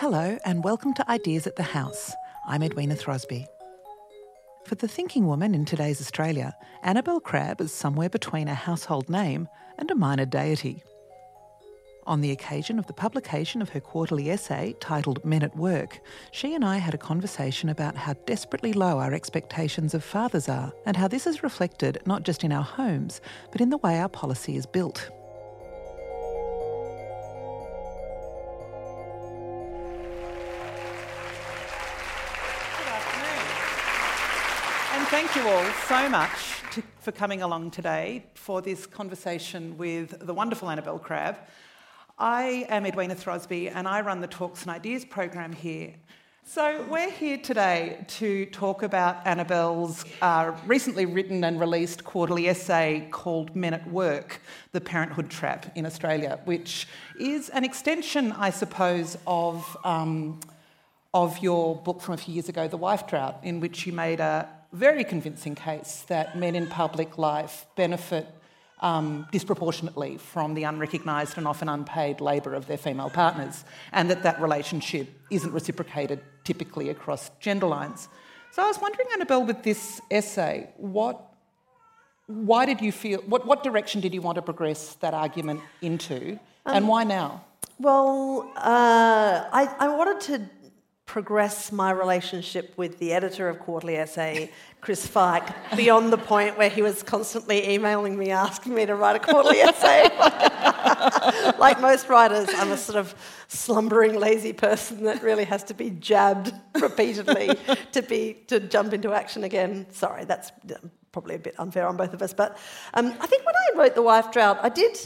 Hello, and welcome to Ideas at the House. I'm Edwina Throsby. For the thinking woman in today's Australia, Annabel Crabb is somewhere between a household name and a minor deity. On the occasion of the publication of her quarterly essay titled Men at Work, she and I had a conversation about how desperately low our expectations of fathers are and how this is reflected not just in our homes, but in the way our policy is built. Thank you all so much to, for coming along today for this conversation with the wonderful Annabel Crabb. I am Edwina Throsby and I run the Talks and Ideas program here. So, we're here today to talk about Annabel's uh, recently written and released quarterly essay called Men at Work The Parenthood Trap in Australia, which is an extension, I suppose, of, um, of your book from a few years ago, The Wife Drought, in which you made a, very convincing case that men in public life benefit um, disproportionately from the unrecognised and often unpaid labour of their female partners, and that that relationship isn't reciprocated typically across gender lines. So I was wondering, Annabel, with this essay, what, why did you feel, what, what direction did you want to progress that argument into, um, and why now? Well, uh, I, I wanted to progress my relationship with the editor of Quarterly Essay, Chris Feik, beyond the point where he was constantly emailing me asking me to write a quarterly essay. like most writers, I'm a sort of slumbering, lazy person that really has to be jabbed repeatedly to be to jump into action again. Sorry, that's probably a bit unfair on both of us. But um, I think when I wrote The Wife Drought, I did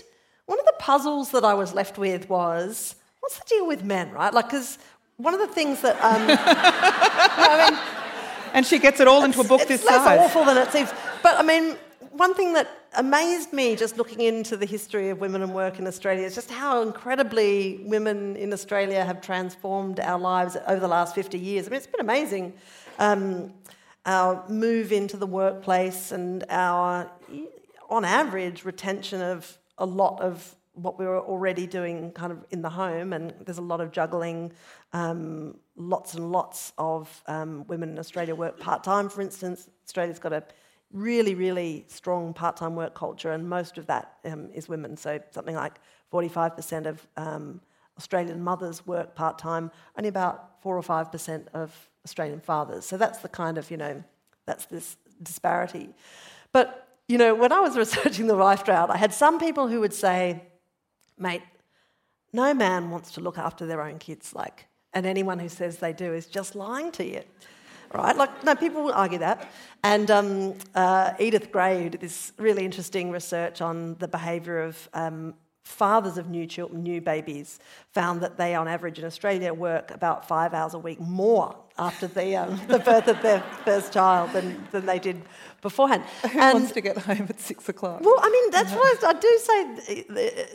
one of the puzzles that I was left with was what's the deal with men, right? Like, because one of the things that. Um, I mean, and she gets it all into a book this size. It's less awful than it seems. But I mean, one thing that amazed me just looking into the history of women and work in Australia is just how incredibly women in Australia have transformed our lives over the last 50 years. I mean, it's been amazing. Um, our move into the workplace and our, on average, retention of a lot of what we were already doing kind of in the home, and there's a lot of juggling. Um, lots and lots of um, women in Australia work part time, for instance. Australia's got a really, really strong part time work culture, and most of that um, is women. So something like 45% of um, Australian mothers work part time, only about 4 or 5% of Australian fathers. So that's the kind of, you know, that's this disparity. But, you know, when I was researching the wife drought, I had some people who would say, mate, no man wants to look after their own kids, like, and anyone who says they do is just lying to you. Right? Like, no, people will argue that. And um, uh, Edith Gray, who did this really interesting research on the behaviour of um, fathers of new children, new babies, found that they, on average in Australia, work about five hours a week more after the, um, the birth of their first child than, than they did beforehand. Who and, wants to get home at six o'clock? Well, I mean, that's I, I, do say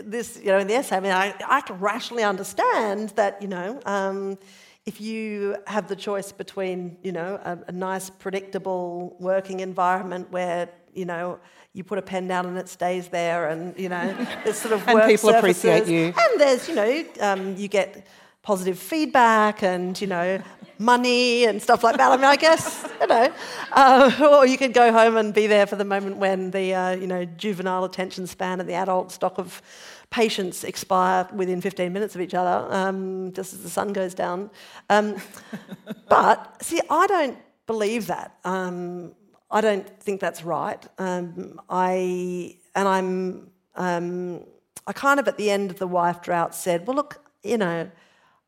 this, you know, in the essay. I mean, I, I can rationally understand that, you know, um, if you have the choice between, you know, a, a nice, predictable working environment where, you know, you put a pen down and it stays there, and you know, it's sort of and people surfaces. appreciate you, and there's, you know, um, you get positive feedback, and you know, money and stuff like that. I mean, I guess, you know, uh, or you could go home and be there for the moment when the, uh, you know, juvenile attention span and the adult stock of patience expire within 15 minutes of each other, um, just as the sun goes down. Um, but, see, I don't believe that. Um, I don't think that's right. Um, I, and I'm, um, I kind of at the end of the wife drought said, well, look, you know,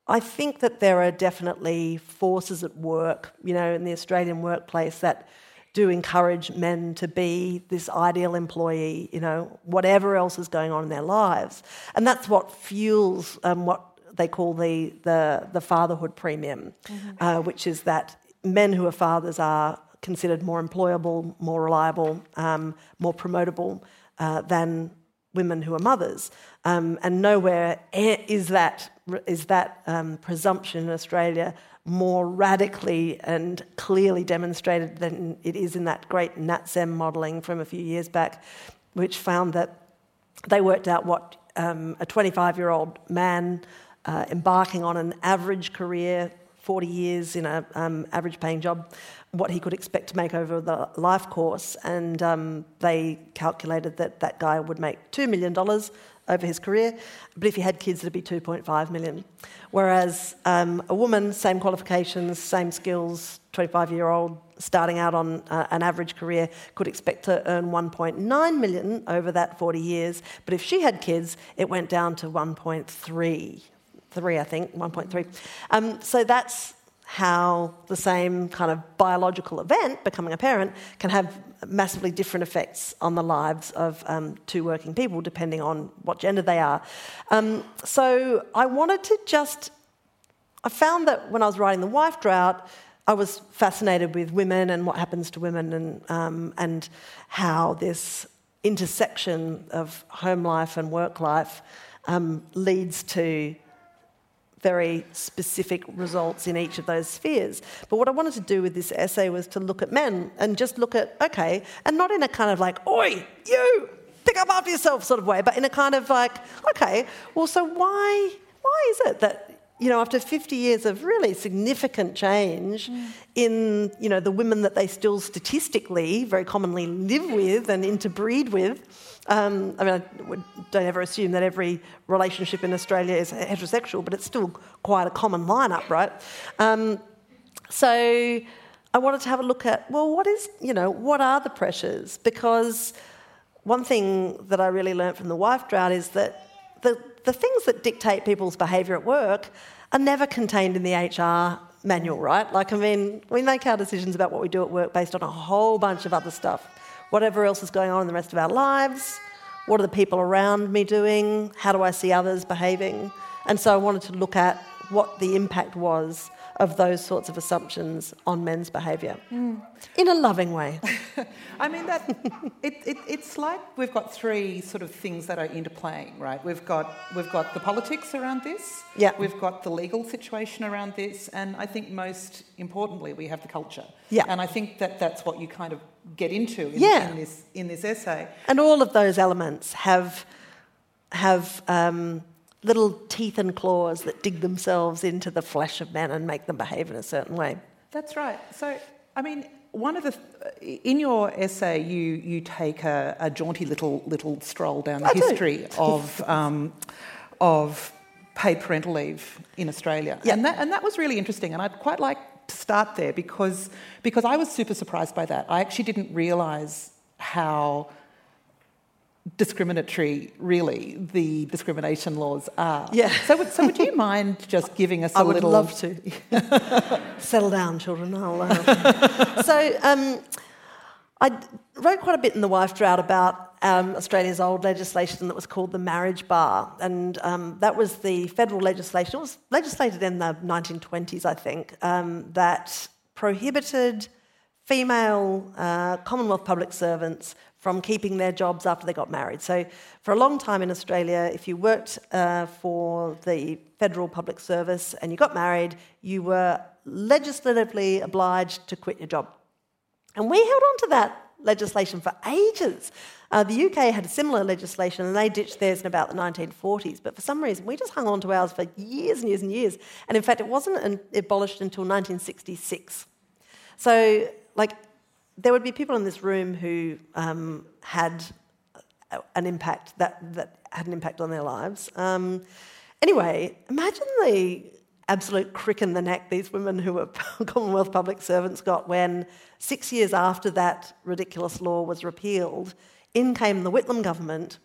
I think that there are definitely forces at work, you know, in the Australian workplace that do encourage men to be this ideal employee, you know, whatever else is going on in their lives. And that's what fuels um, what they call the, the, the fatherhood premium, mm-hmm. uh, which is that men who are fathers are considered more employable, more reliable, um, more promotable uh, than women who are mothers. Um, and nowhere is that, is that um, presumption in Australia more radically and clearly demonstrated than it is in that great NATSEM modelling from a few years back, which found that they worked out what um, a 25 year old man uh, embarking on an average career, 40 years in an um, average paying job, what he could expect to make over the life course. And um, they calculated that that guy would make $2 million over his career, but if he had kids, it'd be 2.5 million. Whereas um, a woman, same qualifications, same skills, 25 year old, starting out on uh, an average career, could expect to earn 1.9 million over that 40 years. But if she had kids, it went down to 1.3. Three, I think, 1.3. Um, so that's how the same kind of biological event, becoming a parent, can have massively different effects on the lives of um, two working people, depending on what gender they are. Um, so I wanted to just. I found that when I was writing The Wife Drought, I was fascinated with women and what happens to women and, um, and how this intersection of home life and work life um, leads to very specific results in each of those spheres. But what I wanted to do with this essay was to look at men and just look at, okay, and not in a kind of like, oi, you, pick up after yourself sort of way, but in a kind of like, okay, well, so why, why is it that you know, after 50 years of really significant change mm. in, you know, the women that they still statistically very commonly live with and interbreed with, um, I mean, I don't ever assume that every relationship in Australia is heterosexual, but it's still quite a common lineup, right? Um, so I wanted to have a look at, well, what is, you know, what are the pressures? Because one thing that I really learned from the wife drought is that the, the things that dictate people's behaviour at work are never contained in the HR manual, right? Like, I mean, we make our decisions about what we do at work based on a whole bunch of other stuff whatever else is going on in the rest of our lives. What are the people around me doing? How do I see others behaving? And so I wanted to look at what the impact was of those sorts of assumptions on men's behaviour mm. in a loving way. I mean, that it, it, it's like we've got three sort of things that are interplaying, right? We've got we've got the politics around this, yeah. We've got the legal situation around this, and I think most importantly, we have the culture. Yeah. And I think that that's what you kind of get into in, yeah. in this in this essay. And all of those elements have have. Um, little teeth and claws that dig themselves into the flesh of men and make them behave in a certain way. That's right. So, I mean, one of the in your essay, you you take a, a jaunty little little stroll down the I history do. of um, of paid parental leave in Australia, yeah. and that and that was really interesting. And I'd quite like to start there because because I was super surprised by that. I actually didn't realise how discriminatory, really, the discrimination laws are. Yeah. So, so would you mind just giving us a I little? I would love to. Settle down, children. I'll, uh... so, um, I wrote quite a bit in the Wife Drought about um, Australia's old legislation that was called the marriage bar, and um, that was the federal legislation. It was legislated in the 1920s, I think, um, that prohibited female uh, Commonwealth public servants from keeping their jobs after they got married. So, for a long time in Australia, if you worked uh, for the federal public service and you got married, you were legislatively obliged to quit your job. And we held on to that legislation for ages. Uh, the UK had a similar legislation and they ditched theirs in about the 1940s, but for some reason we just hung on to ours for years and years and years. And in fact, it wasn't abolished until 1966. So, like, there would be people in this room who um, had an impact that, that had an impact on their lives. Um, anyway, imagine the absolute crick in the neck these women who were Commonwealth public servants got when six years after that ridiculous law was repealed, in came the Whitlam government.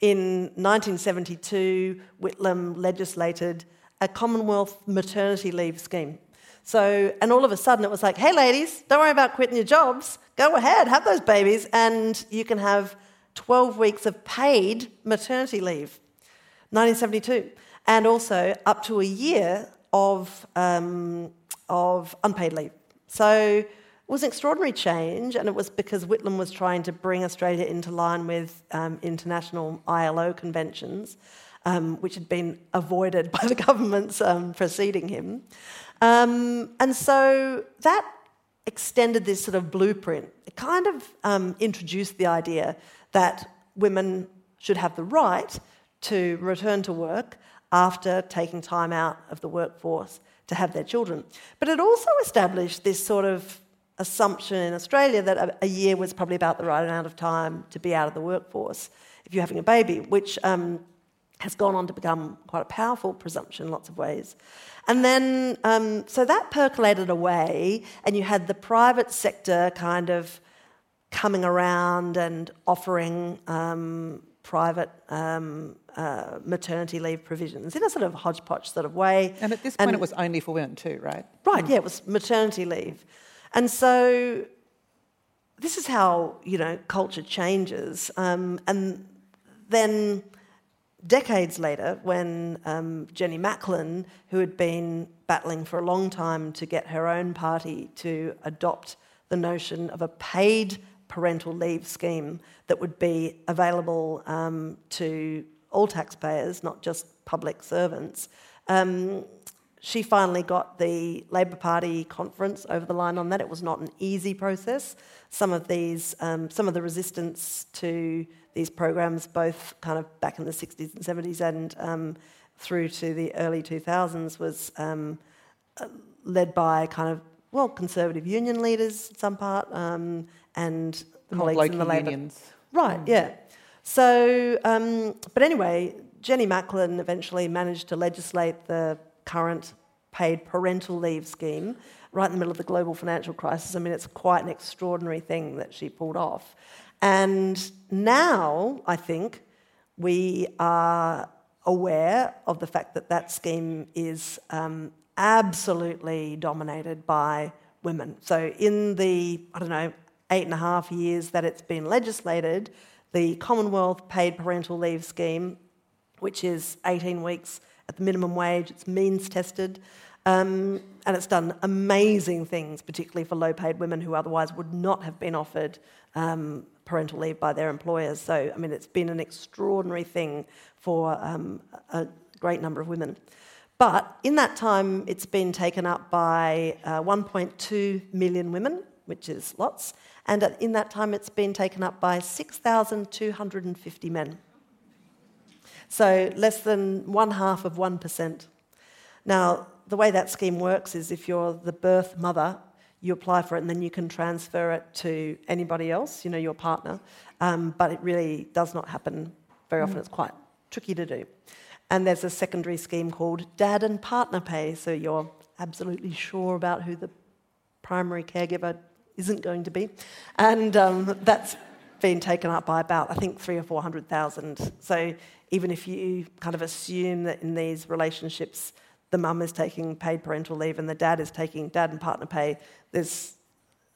In 1972, Whitlam legislated a Commonwealth maternity leave scheme. So, and all of a sudden it was like, hey, ladies, don't worry about quitting your jobs. Go ahead, have those babies, and you can have 12 weeks of paid maternity leave. 1972. And also up to a year of, um, of unpaid leave. So it was an extraordinary change, and it was because Whitlam was trying to bring Australia into line with um, international ILO conventions, um, which had been avoided by the governments um, preceding him. Um, and so that extended this sort of blueprint. It kind of um, introduced the idea that women should have the right to return to work after taking time out of the workforce to have their children. But it also established this sort of assumption in Australia that a, a year was probably about the right amount of time to be out of the workforce if you're having a baby, which um, has gone on to become quite a powerful presumption in lots of ways. And then, um, so that percolated away, and you had the private sector kind of coming around and offering um, private um, uh, maternity leave provisions in a sort of hodgepodge sort of way. And at this point, and, it was only for women too, right? Right, mm. yeah, it was maternity leave. And so this is how, you know, culture changes. Um, and then decades later, when um, Jenny Macklin, who had been battling for a long time to get her own party to adopt the notion of a paid parental leave scheme that would be available um, to all taxpayers, not just public servants, um, she finally got the Labor Party conference over the line on that. It was not an easy process. Some of these, um, some of the resistance to these programs, both kind of back in the 60s and 70s and um, through to the early 2000s, was um, led by kind of well conservative union leaders in some part um, and the colleagues in the Labor. Unions. Right. Mm. Yeah. So, um, but anyway, Jenny Macklin eventually managed to legislate the current paid parental leave scheme right in the middle of the global financial crisis. I mean, it's quite an extraordinary thing that she pulled off. And now, I think, we are aware of the fact that that scheme is um, absolutely dominated by women. So, in the, I don't know, eight and a half years that it's been legislated, the Commonwealth Paid Parental Leave Scheme, which is 18 weeks at the minimum wage, it's means tested. Um, and it's done amazing things, particularly for low paid women who otherwise would not have been offered um, parental leave by their employers. So, I mean, it's been an extraordinary thing for um, a great number of women. But in that time, it's been taken up by uh, 1.2 million women, which is lots. And in that time, it's been taken up by 6,250 men. So less than one half of 1%. Now, the way that scheme works is if you're the birth mother, you apply for it and then you can transfer it to anybody else, you know, your partner. Um, but it really does not happen very often. Mm. It's quite tricky to do. And there's a secondary scheme called dad and partner pay, so you're absolutely sure about who the primary caregiver isn't going to be. And um, that's been taken up by about, I think, three or 400,000. So even if you kind of assume that in these relationships, the mum is taking paid parental leave and the dad is taking dad and partner pay, there's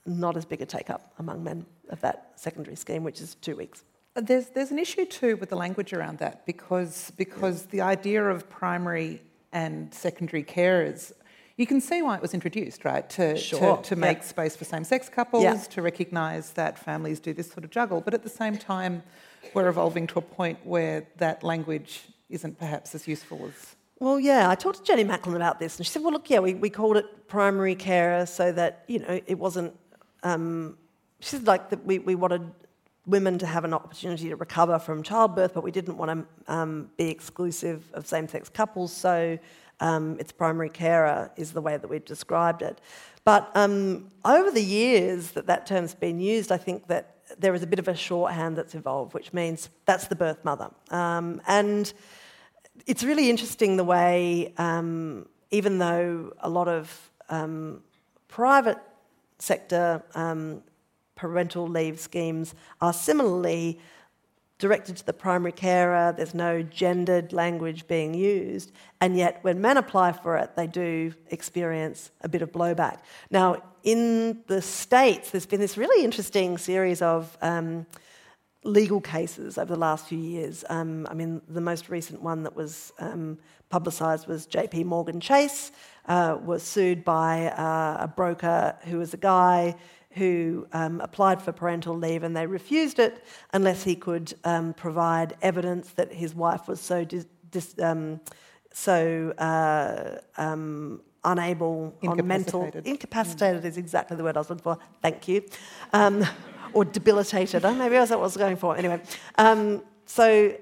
not as big a take up among men of that secondary scheme, which is two weeks. Uh, there's, there's an issue too with the language around that because, because the idea of primary and secondary carers, you can see why it was introduced, right? To, sure. to, to make yeah. space for same sex couples, yeah. to recognise that families do this sort of juggle. But at the same time, we're evolving to a point where that language isn't perhaps as useful as. Well, yeah, I talked to Jenny Macklin about this, and she said, well, look, yeah, we, we called it primary carer so that, you know, it wasn't. Um, she said, like, that we, we wanted women to have an opportunity to recover from childbirth, but we didn't want to um, be exclusive of same sex couples, so um, it's primary carer is the way that we've described it. But um, over the years that that term's been used, I think that there is a bit of a shorthand that's evolved, which means that's the birth mother. Um, and it's really interesting the way, um, even though a lot of um, private sector um, parental leave schemes are similarly directed to the primary carer, there's no gendered language being used, and yet when men apply for it, they do experience a bit of blowback. Now, in the States, there's been this really interesting series of um, legal cases over the last few years. Um, I mean, the most recent one that was um, publicised was JP Morgan Chase, uh, was sued by uh, a broker who was a guy who um, applied for parental leave and they refused it unless he could um, provide evidence that his wife was so dis- dis- um, so uh, um, unable on mental incapacitated is exactly the word I was looking for. Thank you, um, or debilitated. maybe that's what I was going for. Anyway, um, so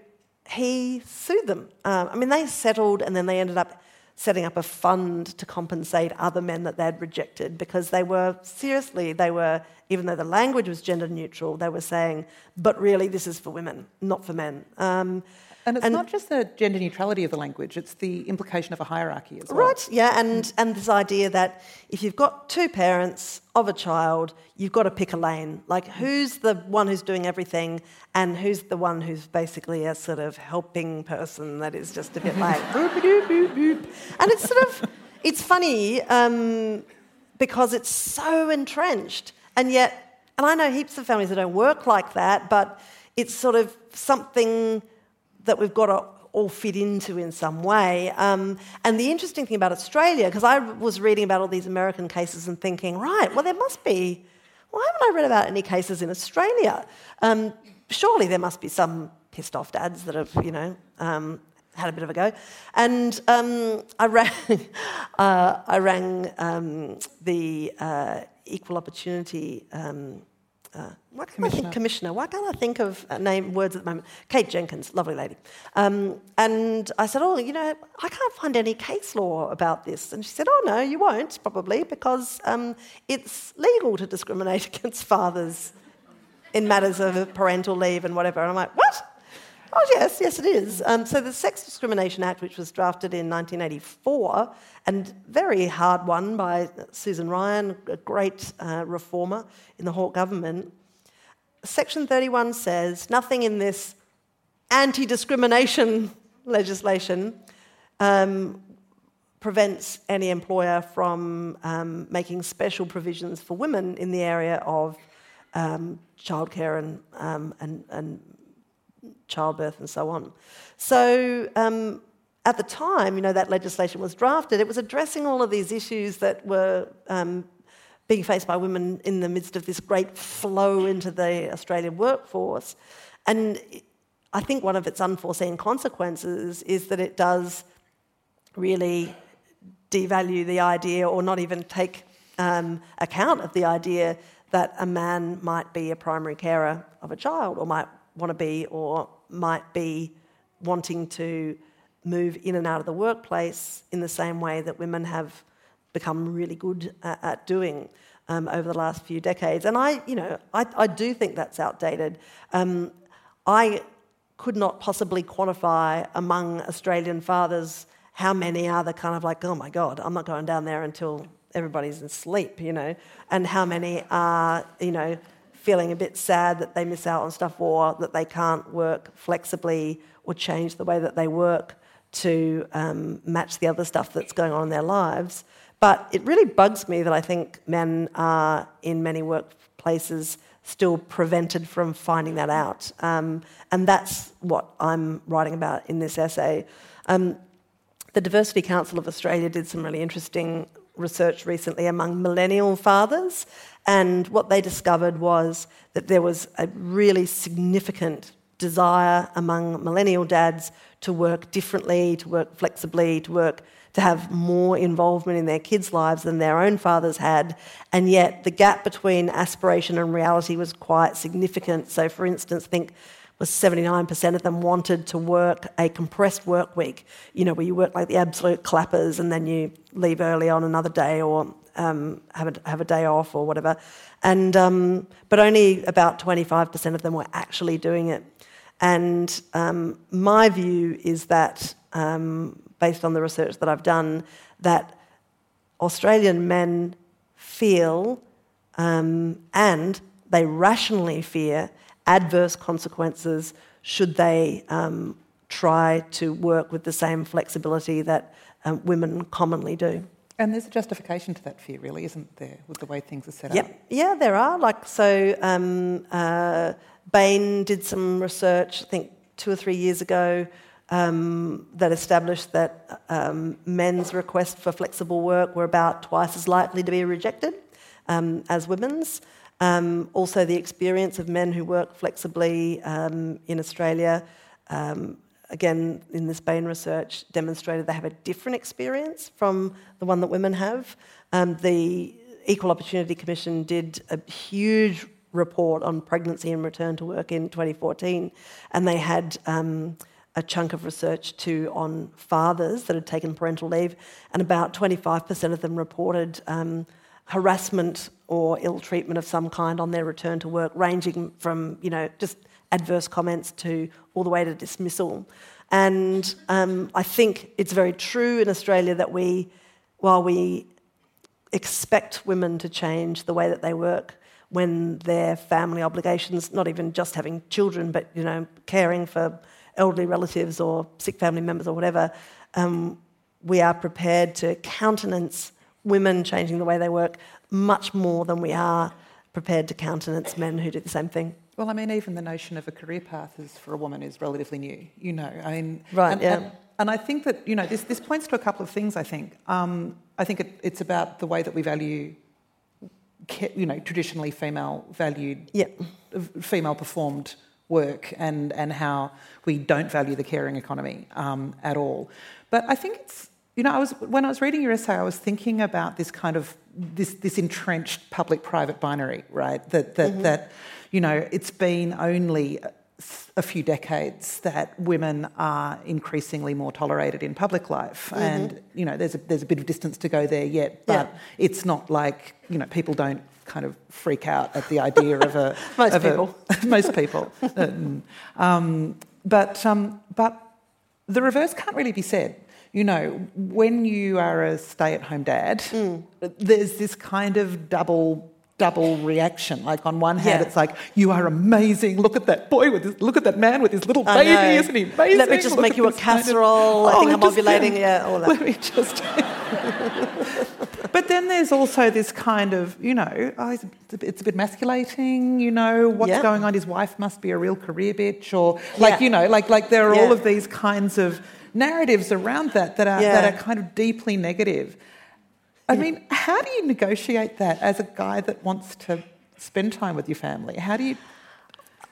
he sued them. Um, I mean, they settled and then they ended up setting up a fund to compensate other men that they had rejected because they were, seriously, they were, even though the language was gender neutral, they were saying, but really this is for women, not for men. And it's and, not just the gender neutrality of the language, it's the implication of a hierarchy as well. Right, yeah, and, and this idea that if you've got two parents of a child, you've got to pick a lane. Like, who's the one who's doing everything, and who's the one who's basically a sort of helping person that is just a bit like boop, boop, boop, boop. And it's sort of, it's funny um, because it's so entrenched, and yet, and I know heaps of families that don't work like that, but it's sort of something that we've got to all fit into in some way. Um, and the interesting thing about Australia, because I was reading about all these American cases and thinking, right, well, there must be, why haven't I read about any cases in Australia? Um, surely there must be some pissed off dads that have, you know, um, had a bit of a go. And um, I rang, uh, I rang um, the uh, Equal Opportunity um, uh, why can't. I think commissioner? Why can't I think of name words at the moment? Kate Jenkins, lovely lady. Um, and I said, oh, you know, I can't find any case law about this. And she said, oh no, you won't probably because um, it's legal to discriminate against fathers in matters of parental leave and whatever. And I'm like, what? Oh, yes, yes, it is. Um, so the Sex Discrimination Act, which was drafted in 1984, and very hard won by Susan Ryan, a great uh, reformer in the Hawke government. Section 31 says nothing in this anti discrimination legislation um, prevents any employer from um, making special provisions for women in the area of um, childcare and, um, and, and childbirth and so on. So um, at the time, you know, that legislation was drafted, it was addressing all of these issues that were um, being faced by women in the midst of this great flow into the Australian workforce. And I think one of its unforeseen consequences is that it does really devalue the idea or not even take um, account of the idea that a man might be a primary carer of a child or might want to be or might be wanting to move in and out of the workplace in the same way that women have become really good at, at doing um, over the last few decades. And I, you know, I, I do think that's outdated. Um, I could not possibly quantify among Australian fathers how many are the kind of like, oh my God, I'm not going down there until everybody's asleep, you know, and how many are, you know, feeling a bit sad that they miss out on stuff or that they can't work flexibly or change the way that they work to um, match the other stuff that's going on in their lives. But it really bugs me that I think men are in many workplaces still prevented from finding that out. Um, and that's what I'm writing about in this essay. Um, the Diversity Council of Australia did some really interesting research recently among millennial fathers and what they discovered was that there was a really significant desire among millennial dads to work differently, to work flexibly, to work to have more involvement in their kids' lives than their own fathers had. And yet the gap between aspiration and reality was quite significant. So for instance, think was 79% of them wanted to work a compressed work week, you know, where you work like the absolute clappers and then you leave early on another day or um, have, a, have a day off or whatever. And, um, but only about 25% of them were actually doing it. And um, my view is that, um, based on the research that I've done, that Australian men feel um, and they rationally fear adverse consequences should they um, try to work with the same flexibility that women commonly do. And there's a justification to that fear, really, isn't there, with the way things are set yep. up? Yeah, there are. Like, so um, uh, Bain did some research, I think two or three years ago, um, that established that um, men's requests for flexible work were about twice as likely to be rejected um, as women's. Um, also, the experience of men who work flexibly um, in Australia again, in this Bain research, demonstrated they have a different experience from the one that women have. Um, the Equal Opportunity Commission did a huge report on pregnancy and return to work in 2014, and they had um, a chunk of research too on fathers that had taken parental leave, and about 25% of them reported um, harassment or ill treatment of some kind on their return to work, ranging from you know just adverse comments to all the way to dismissal. And um, I think it's very true in Australia that we, while we expect women to change the way that they work when their family obligations, not even just having children, but you know, caring for elderly relatives or sick family members or whatever, um, we are prepared to countenance women changing the way they work much more than we are prepared to countenance men who do the same thing. Well, I mean, even the notion of a career path is for a woman is relatively new. You know, I mean, right? And, yeah. And, and I think that you know this this points to a couple of things. I think um, I think it, it's about the way that we value, you know, traditionally female valued, yeah. female performed work, and and how we don't value the caring economy um, at all. But I think it's you know, I was when I was reading your essay, I was thinking about this kind of this this entrenched public-private binary, right? That that mm-hmm. that you know, it's been only a few decades that women are increasingly more tolerated in public life, mm-hmm. and you know, there's a there's a bit of distance to go there yet, but yeah. it's not like you know people don't kind of freak out at the idea of a most of people a, most people, um, but um, but the reverse can't really be said. You know, when you are a stay-at-home dad, mm. there's this kind of double double reaction. Like on one hand, yeah. it's like you are amazing. Look at that boy with his, look at that man with his little baby, isn't he amazing? Let me just look make you a casserole. Kind of, I think oh, I'm just, ovulating. Yeah, all that. Let me just. but then there's also this kind of, you know, oh, it's, a bit, it's a bit masculating. You know, what's yeah. going on? His wife must be a real career bitch, or like yeah. you know, like like there are all of these kinds of narratives around that that are that are kind of deeply negative. I mean, how do you negotiate that as a guy that wants to spend time with your family? How do you?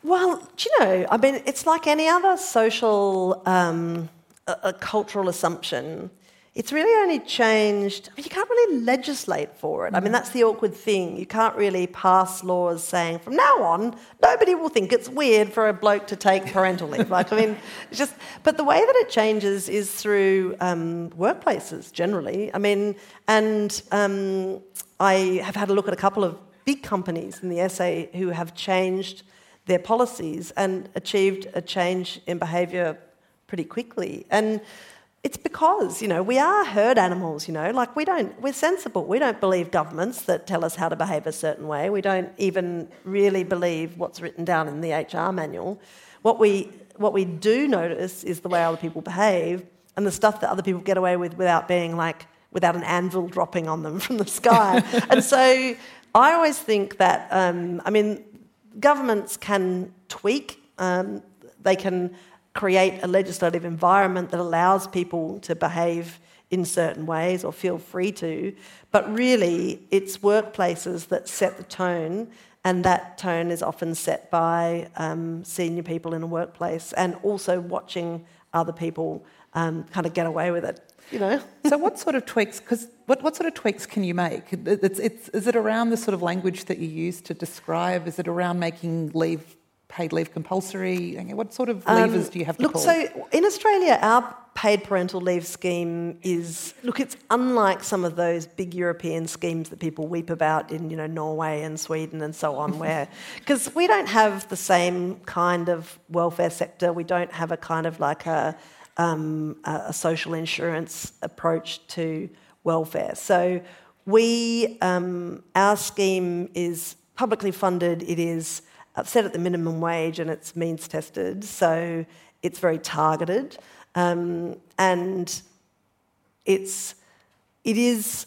Well, do you know? I mean, it's like any other social, um, a, a cultural assumption it's really only changed. I mean, you can't really legislate for it. I mean, that's the awkward thing. You can't really pass laws saying from now on, nobody will think it's weird for a bloke to take parental leave. Like, I mean, it's just. But the way that it changes is through um, workplaces generally. I mean, and um, I have had a look at a couple of big companies in the essay who have changed their policies and achieved a change in behaviour pretty quickly. And it's because, you know, we are herd animals, you know, like we don't, we're sensible. We don't believe governments that tell us how to behave a certain way. We don't even really believe what's written down in the HR manual. What we, what we do notice is the way other people behave and the stuff that other people get away with without being like, without an anvil dropping on them from the sky. and so I always think that, um, I mean, governments can tweak, um, they can create a legislative environment that allows people to behave in certain ways or feel free to. But really, it's workplaces that set the tone, and that tone is often set by um, senior people in a workplace and also watching other people um, kind of get away with it. You know. so, what sort of tweaks? Because what, what sort of tweaks can you make? It's, it's, is it around the sort of language that you use to describe? Is it around making leave paid leave compulsory? What sort of levers um, do you have to look, pull? So in Australia, our paid parental leave scheme is look. It's unlike some of those big European schemes that people weep about in you know Norway and Sweden and so on, where because we don't have the same kind of welfare sector. We don't have a kind of like a um, a social insurance approach to welfare. So we um, our scheme is publicly funded. It is set at the minimum wage and it's means tested, so it's very targeted. Um, and it's, it is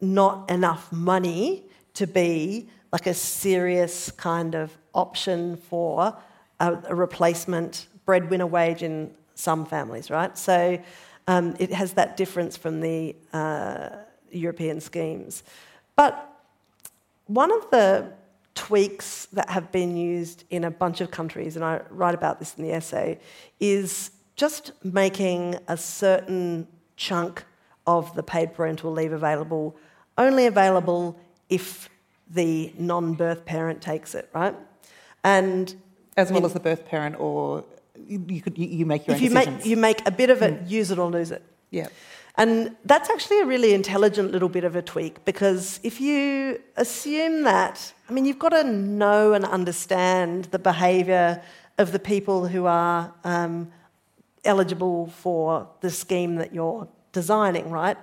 not enough money to be like a serious kind of option for a, a replacement breadwinner wage in some families, right? So um, it has that difference from the uh, European schemes. But one of the tweaks that have been used in a bunch of countries, and I write about this in the essay, is just making a certain chunk of the paid parental leave available, only available if the non birth parent takes it, right? And as well as the birth parent or you could you, make your if own you decisions. make you make a bit of it, mm. use it or lose it. yeah. And that's actually a really intelligent little bit of a tweak because if you assume that, I mean, you've got to know and understand the behaviour of the people who are um, eligible for the scheme that you're designing, right?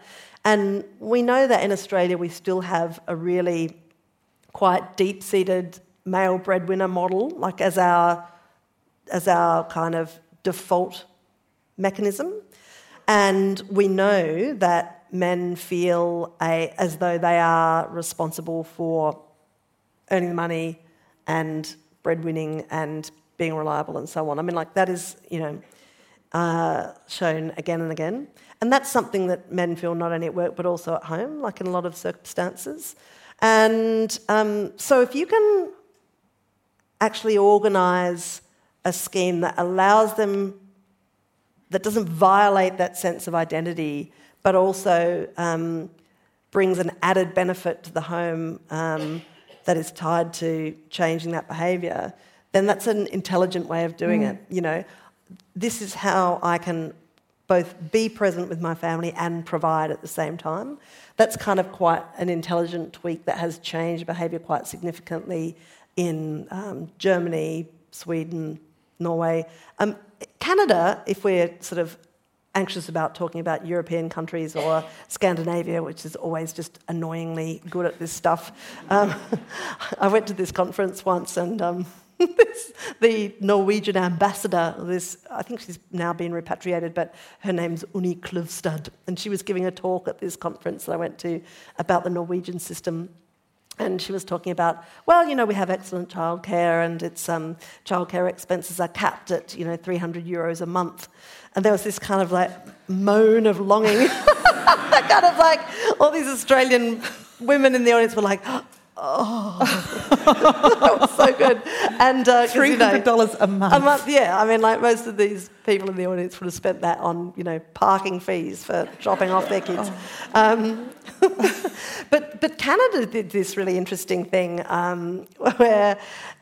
And we know that in Australia we still have a really quite deep seated male breadwinner model, like as our, as our kind of default mechanism. And we know that men feel a, as though they are responsible for earning the money and breadwinning and being reliable and so on. I mean, like that is, you know, uh, shown again and again. And that's something that men feel not only at work but also at home, like in a lot of circumstances. And um, so if you can actually organise a scheme that allows them that doesn't violate that sense of identity, but also um, brings an added benefit to the home um, that is tied to changing that behaviour, then that's an intelligent way of doing it. You know, this is how I can both be present with my family and provide at the same time. That's kind of quite an intelligent tweak that has changed behaviour quite significantly in um, Germany, Sweden, Norway. Um, Canada, if we're sort of anxious about talking about European countries or Scandinavia, which is always just annoyingly good at this stuff. Um, I went to this conference once and um, the Norwegian ambassador, this, I think she's now been repatriated, but her name's Unni Kløvstad, and she was giving a talk at this conference that I went to about the Norwegian system and she was talking about, well, you know, we have excellent childcare, and it's um, childcare expenses are capped at, you know, 300 euros a month. And there was this kind of like moan of longing. kind of like all these Australian women in the audience were like, oh, that was so good. And uh, you Three know, hundred dollars a month. a month, yeah. I mean, like most of these people in the audience would have spent that on, you know, parking fees for dropping off their kids. Um, but but Canada did this really interesting thing um, where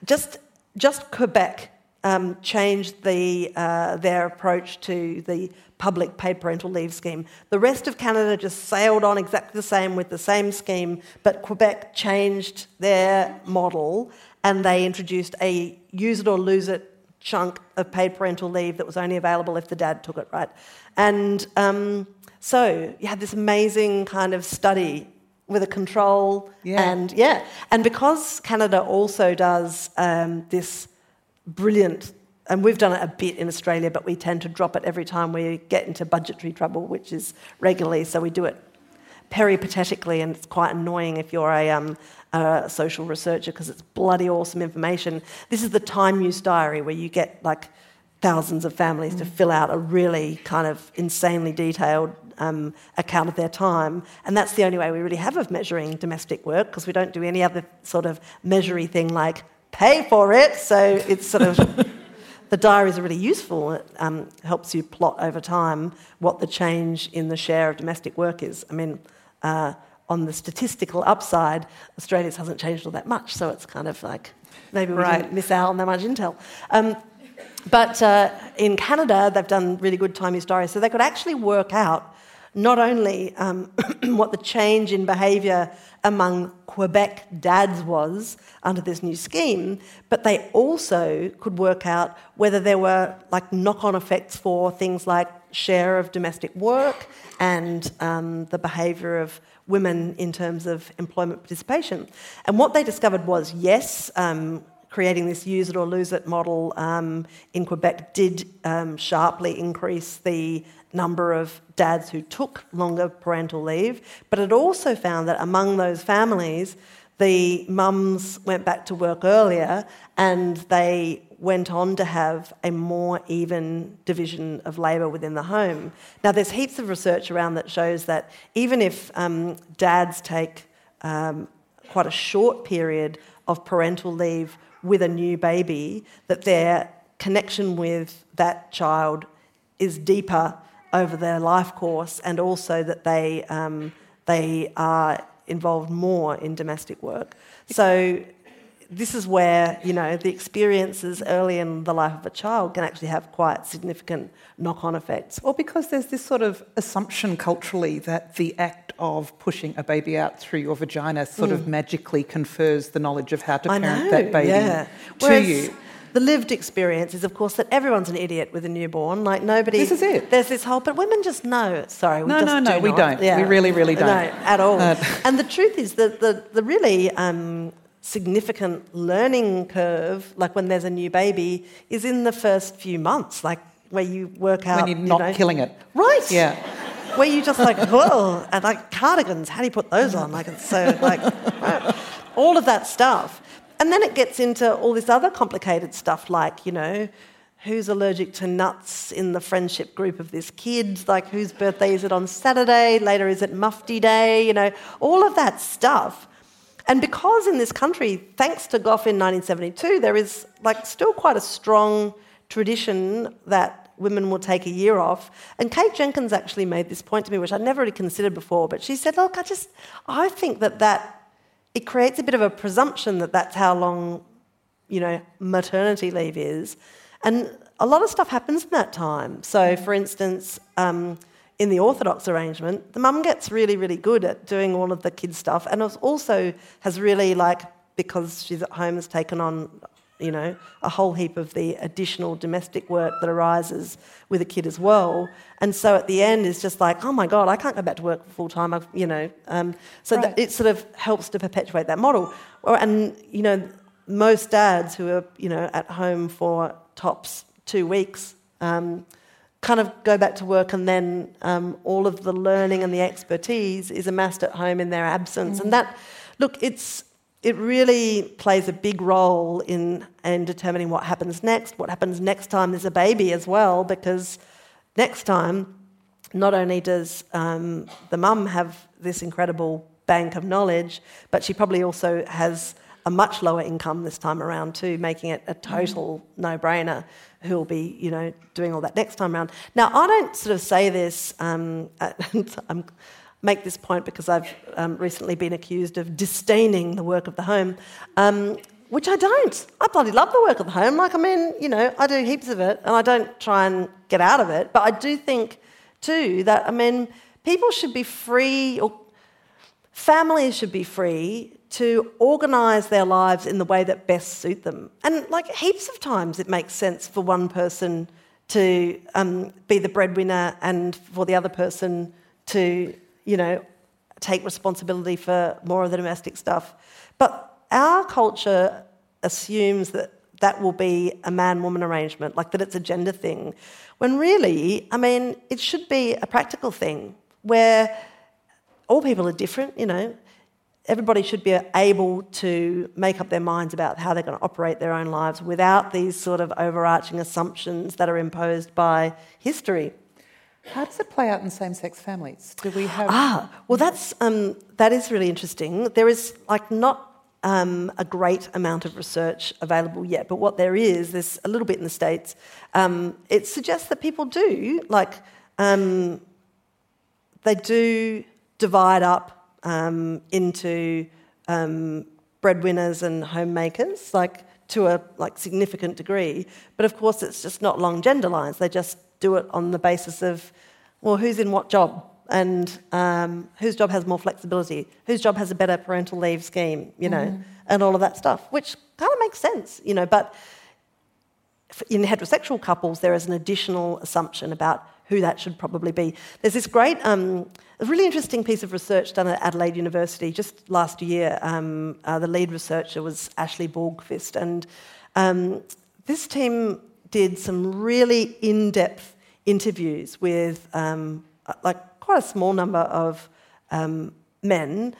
just just Quebec um, changed the uh, their approach to the public paid parental leave scheme. The rest of Canada just sailed on exactly the same with the same scheme, but Quebec changed their model and they introduced a use it or lose it chunk of paid parental leave that was only available if the dad took it, right? And um, so you had this amazing kind of study with a control Yeah. and yeah, and because Canada also does um, this brilliant, and we've done it a bit in Australia, but we tend to drop it every time we get into budgetary trouble, which is regularly, so we do it peripatetically, and it's quite annoying if you're a, um, a social researcher because it's bloody awesome information. This is the time use diary where you get like thousands of families to fill out a really kind of insanely detailed um, account of their time, and that's the only way we really have of measuring domestic work because we don't do any other sort of measury thing like pay for it. So it's sort of the diaries are really useful. It um, helps you plot over time what the change in the share of domestic work is. I mean, uh, on the statistical upside, Australia's hasn't changed all that much, so it's kind of like maybe we Right. didn't miss out on that much intel. Um, but uh, in Canada, they've done really good time use diaries, so they could actually work out not only um, what the change in behaviour among Quebec dads was under this new scheme, but they also could work out whether there were like knock-on effects for things like share of domestic work and um, the behaviour of women in terms of employment participation. And what they discovered was yes, um, creating this use it or lose it model um, in Quebec did um, sharply increase the number of dads who took longer parental leave, but it also found that among those families, the mums went back to work earlier and they went on to have a more even division of labour within the home. Now, there's heaps of research around that shows that even if um, dads take um, quite a short period of parental leave with a new baby, that their connection with that child is deeper over their life course, and also that they um, they are involved more in domestic work. So this is where you know the experiences early in the life of a child can actually have quite significant knock-on effects. Well, because there's this sort of assumption culturally that the act of pushing a baby out through your vagina sort mm. of magically confers the knowledge of how to parent that baby yeah. to Whereas you. The lived experience is, of course, that everyone's an idiot with a newborn. Like nobody. This is it. There's this whole, but women just know. Sorry, we no, just no, no, do we not. don't. Yeah. We really, really don't. No, at all. Uh, and the truth is that the the really um, significant learning curve, like when there's a new baby, is in the first few months, like where you work out. When you're not you know, killing it. Right. Yeah. Where you just like, whoa, and like cardigans, how do you put those on? Like it's so like all of that stuff. And then it gets into all this other complicated stuff like, you know, who's allergic to nuts in the friendship group of this kid, like whose birthday is it on Saturday, later is it Mufti Day, you know, all of that stuff. And because in this country, thanks to Gough in 1972, there is like still quite a strong tradition that women will take a year off. And Kate Jenkins actually made this point to me, which I'd never really considered before, but she said, look, I just, I think that that, it creates a bit of a presumption that that's how long, you know, maternity leave is. And a lot of stuff happens in that time. So, for instance, um, in the Orthodox arrangement, the mum gets really, really good at doing all of the kids' stuff, and also has really like because she's at home has taken on, you know, a whole heap of the additional domestic work that arises with a kid as well. And so at the end, it's just like, oh my god, I can't go back to work full time. You know, um, so right. it sort of helps to perpetuate that model. And you know, most dads who are you know at home for tops two weeks. Um, kind of go back to work and then um, all of the learning and the expertise is amassed at home in their absence. Mm. And that, look, it's, it really plays a big role in, in determining what happens next, what happens next time there's a baby as well, because next time, not only does um, the mum have this incredible bank of knowledge, but she probably also has a much lower income this time around too, making it a total no-brainer who'll be, you know, doing all that next time around. Now, I don't sort of say this, um, I make this point because I've um, recently been accused of disdaining the work of the home, um, which I don't. I bloody love the work of the home. Like, I mean, you know, I do heaps of it and I don't try and get out of it, but I do think too that, I mean, people should be free or families should be free to organise their lives in the way that best suit them. And like heaps of times, it makes sense for one person to um, be the breadwinner and for the other person to, you know, take responsibility for more of the domestic stuff. But our culture assumes that that will be a man woman arrangement, like that it's a gender thing, when really, I mean, it should be a practical thing where all people are different, you know everybody should be able to make up their minds about how they're going to operate their own lives without these sort of overarching assumptions that are imposed by history. How does it play out in same-sex families? Do we have? Ah, well, that's um, that is really interesting. There is like not um, a great amount of research available yet, but what there is, there's a little bit in the states. Um, it suggests that people do like um, they do divide up um, into um, breadwinners and homemakers, like to a like significant degree. But of course, it's just not long gender lines. They just do it on the basis of, well, who's in what job and um, whose job has more flexibility, whose job has a better parental leave scheme, you know, mm. and all of that stuff, which kind of makes sense, you know. But in heterosexual couples, there is an additional assumption about who that should probably be. There's this great, um, a really interesting piece of research done at Adelaide University just last year. Um, uh, the lead researcher was Ashlee Borgkvist, and um, this team did some really in-depth interviews with um, like quite a small number of um, men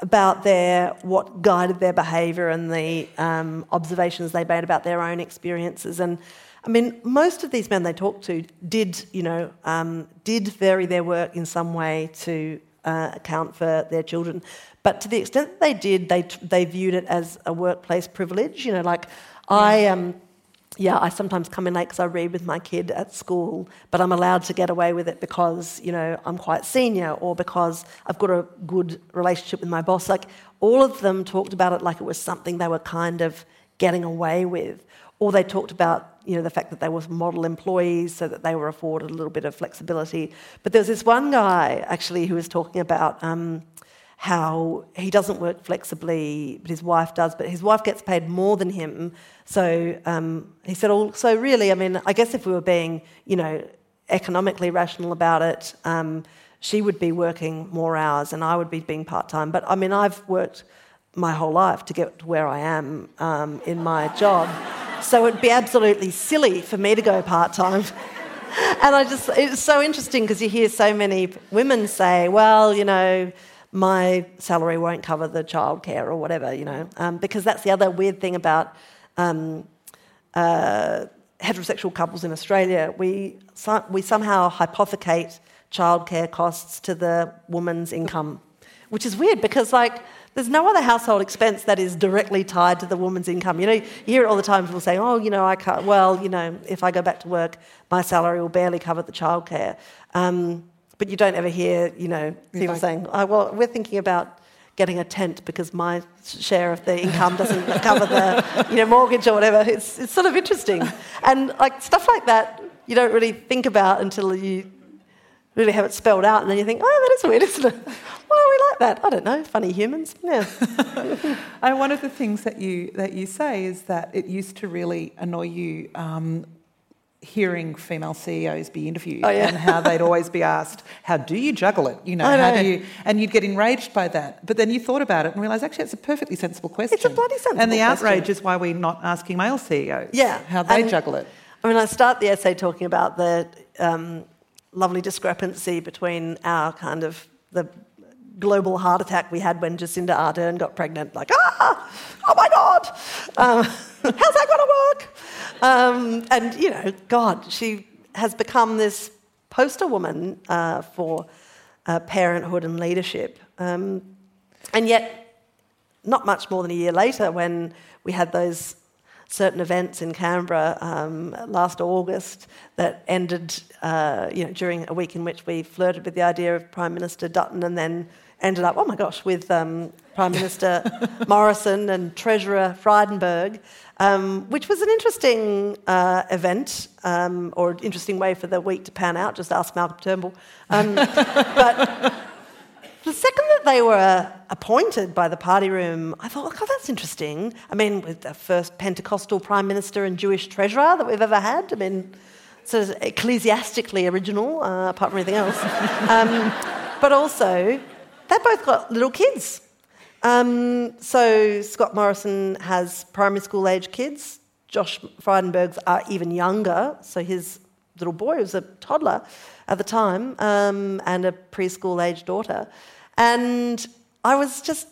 about their what guided their behaviour and the um, observations they made about their own experiences and I mean, most of these men they talked to did, you know, um, did vary their work in some way to uh, account for their children. But to the extent that they did, they, they viewed it as a workplace privilege. You know, like I, um, yeah, I sometimes come in late because I read with my kid at school, but I'm allowed to get away with it because, you know, I'm quite senior or because I've got a good relationship with my boss. Like, all of them talked about it like it was something they were kind of getting away with. Or they talked about, you know, the fact that they were model employees so that they were afforded a little bit of flexibility. But there was this one guy, actually, who was talking about... Um, how he doesn't work flexibly, but his wife does, but his wife gets paid more than him. So um, he said, oh, so really, I mean, I guess if we were being, you know, economically rational about it, um, she would be working more hours and I would be being part time. But I mean, I've worked my whole life to get to where I am um, in my job. So it'd be absolutely silly for me to go part time. and I just, it's so interesting because you hear so many women say, well, you know, my salary won't cover the childcare or whatever, you know, um, because that's the other weird thing about um, uh, heterosexual couples in Australia. We, we somehow hypothecate childcare costs to the woman's income, which is weird because, like, there's no other household expense that is directly tied to the woman's income. You know, you hear it all the time. People saying, "Oh, you know, I can't." Well, you know, if I go back to work, my salary will barely cover the childcare. Um, but you don't ever hear, you know, people saying, oh, well, we're thinking about getting a tent because my share of the income doesn't cover the you know, mortgage or whatever. It's, it's sort of interesting. And like stuff like that, you don't really think about until you really have it spelled out, and then you think, oh, that is weird, isn't it? Why are we like that? I don't know. Funny humans. Yeah. and one of the things that you that you say is that it used to really annoy you um, hearing female CEOs be interviewed oh, yeah. and how they'd always be asked, "How do you juggle it?" You know, how do you? And you'd get enraged by that. But then you thought about it and realised actually it's a perfectly sensible question. It's a bloody sensible And the question. outrage is why we're not asking male CEOs. Yeah, how they and, juggle it. I mean, I start the essay talking about the um, lovely discrepancy between our kind of the global heart attack we had when Jacinda Ardern got pregnant. Like, ah, oh my God, um, how's that going to work? Um, and, you know, God, she has become this poster woman uh, for uh, parenthood and leadership. Um, and yet, not much more than a year later, when we had those certain events in Canberra um, last August that ended, uh, you know, during a week in which we flirted with the idea of Prime Minister Dutton and then ended up, oh my gosh, with um, Prime Minister Morrison and Treasurer Frydenberg, um, which was an interesting uh, event um, or interesting way for the week to pan out. Just ask Malcolm Turnbull. Um, but the second that they were appointed by the party room, I thought, oh, that's interesting. I mean, with the first Pentecostal Prime Minister and Jewish Treasurer that we've ever had. I mean, sort of ecclesiastically original, uh, apart from anything else. Um, but also, they both got little kids. Um, so Scott Morrison has primary school age kids. Josh Frydenberg's are even younger. So his little boy was a toddler at the time um, and a preschool age daughter. And I was just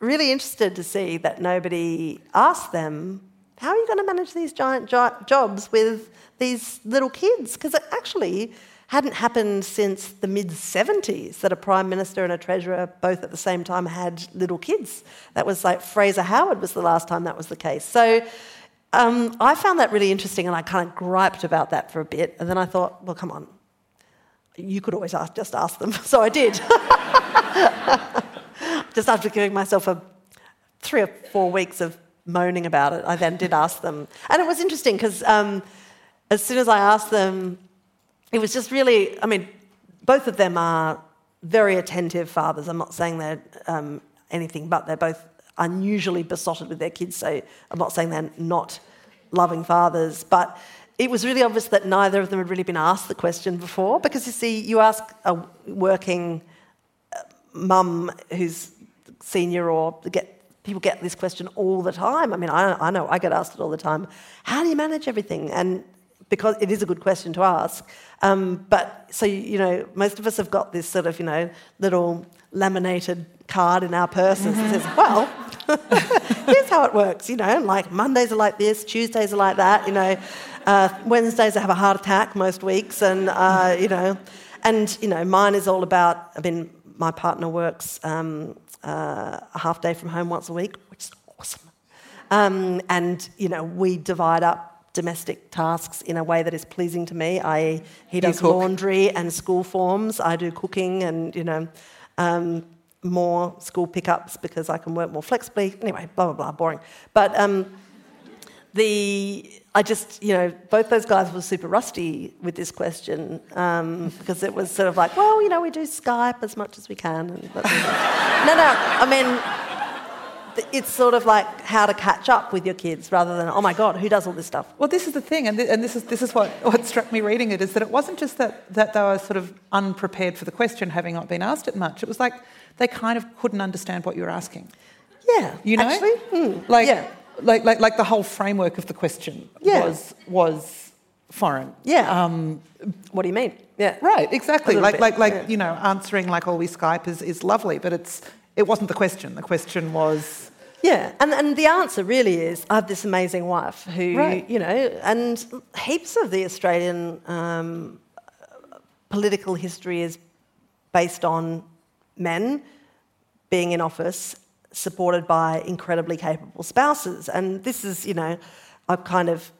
really interested to see that nobody asked them, How are you going to manage these giant jo- jobs with these little kids? Because actually, hadn't happened since the mid 70s that a prime minister and a treasurer both at the same time had little kids. That was like Fraser Howard was the last time that was the case. So um, I found that really interesting and I kind of griped about that for a bit. And then I thought, well, come on, you could always ask, just ask them. So I did. just after giving myself a three or four weeks of moaning about it, I then did ask them. And it was interesting because um, as soon as I asked them, it was just really, I mean, both of them are very attentive fathers. I'm not saying they're um, anything but they're both unusually besotted with their kids, so I'm not saying they're not loving fathers, but it was really obvious that neither of them had really been asked the question before because you see, you ask a working uh, mum who's senior or get people get this question all the time. I mean, I, I know I get asked it all the time. How do you manage everything? And because it is a good question to ask. Um, but so, you know, most of us have got this sort of, you know, little laminated card in our purses that says, well, here's how it works, you know, like Mondays are like this, Tuesdays are like that, you know, uh, Wednesdays I have a heart attack most weeks, and, uh, you know, and, you know, mine is all about, I mean, my partner works um, uh, a half day from home once a week, which is awesome. Um, and, you know, we divide up domestic tasks in a way that is pleasing to me, i.e., he does laundry and school forms, I do cooking and, you know, um, more school pickups because I can work more flexibly. Anyway, blah, blah, blah, boring. But um, the I just, you know, both those guys were super rusty with this question um, because it was sort of like, well, you know, we do Skype as much as we can. And no, no, I mean, it's sort of like how to catch up with your kids rather than, oh my God, who does all this stuff? Well, this is the thing, and, th- and this is, this is what, what struck me reading it, is that it wasn't just that, that they were sort of unprepared for the question, having not been asked it much. It was like they kind of couldn't understand what you were asking. Yeah, You know? actually, hmm, Like, yeah, like, like, like the whole framework of the question Yeah. was, was foreign. yeah. Um, what do you mean? Yeah, right, exactly. Like, bit, like, like yeah. you know, answering like, oh, we Skype is, is lovely, but it's, it wasn't the question. The question was, Yeah, and, and the answer really is I have this amazing wife who, Right. you know, and heaps of the Australian um, political history is based on men being in office supported by incredibly capable spouses. And this is, you know, I've kind of,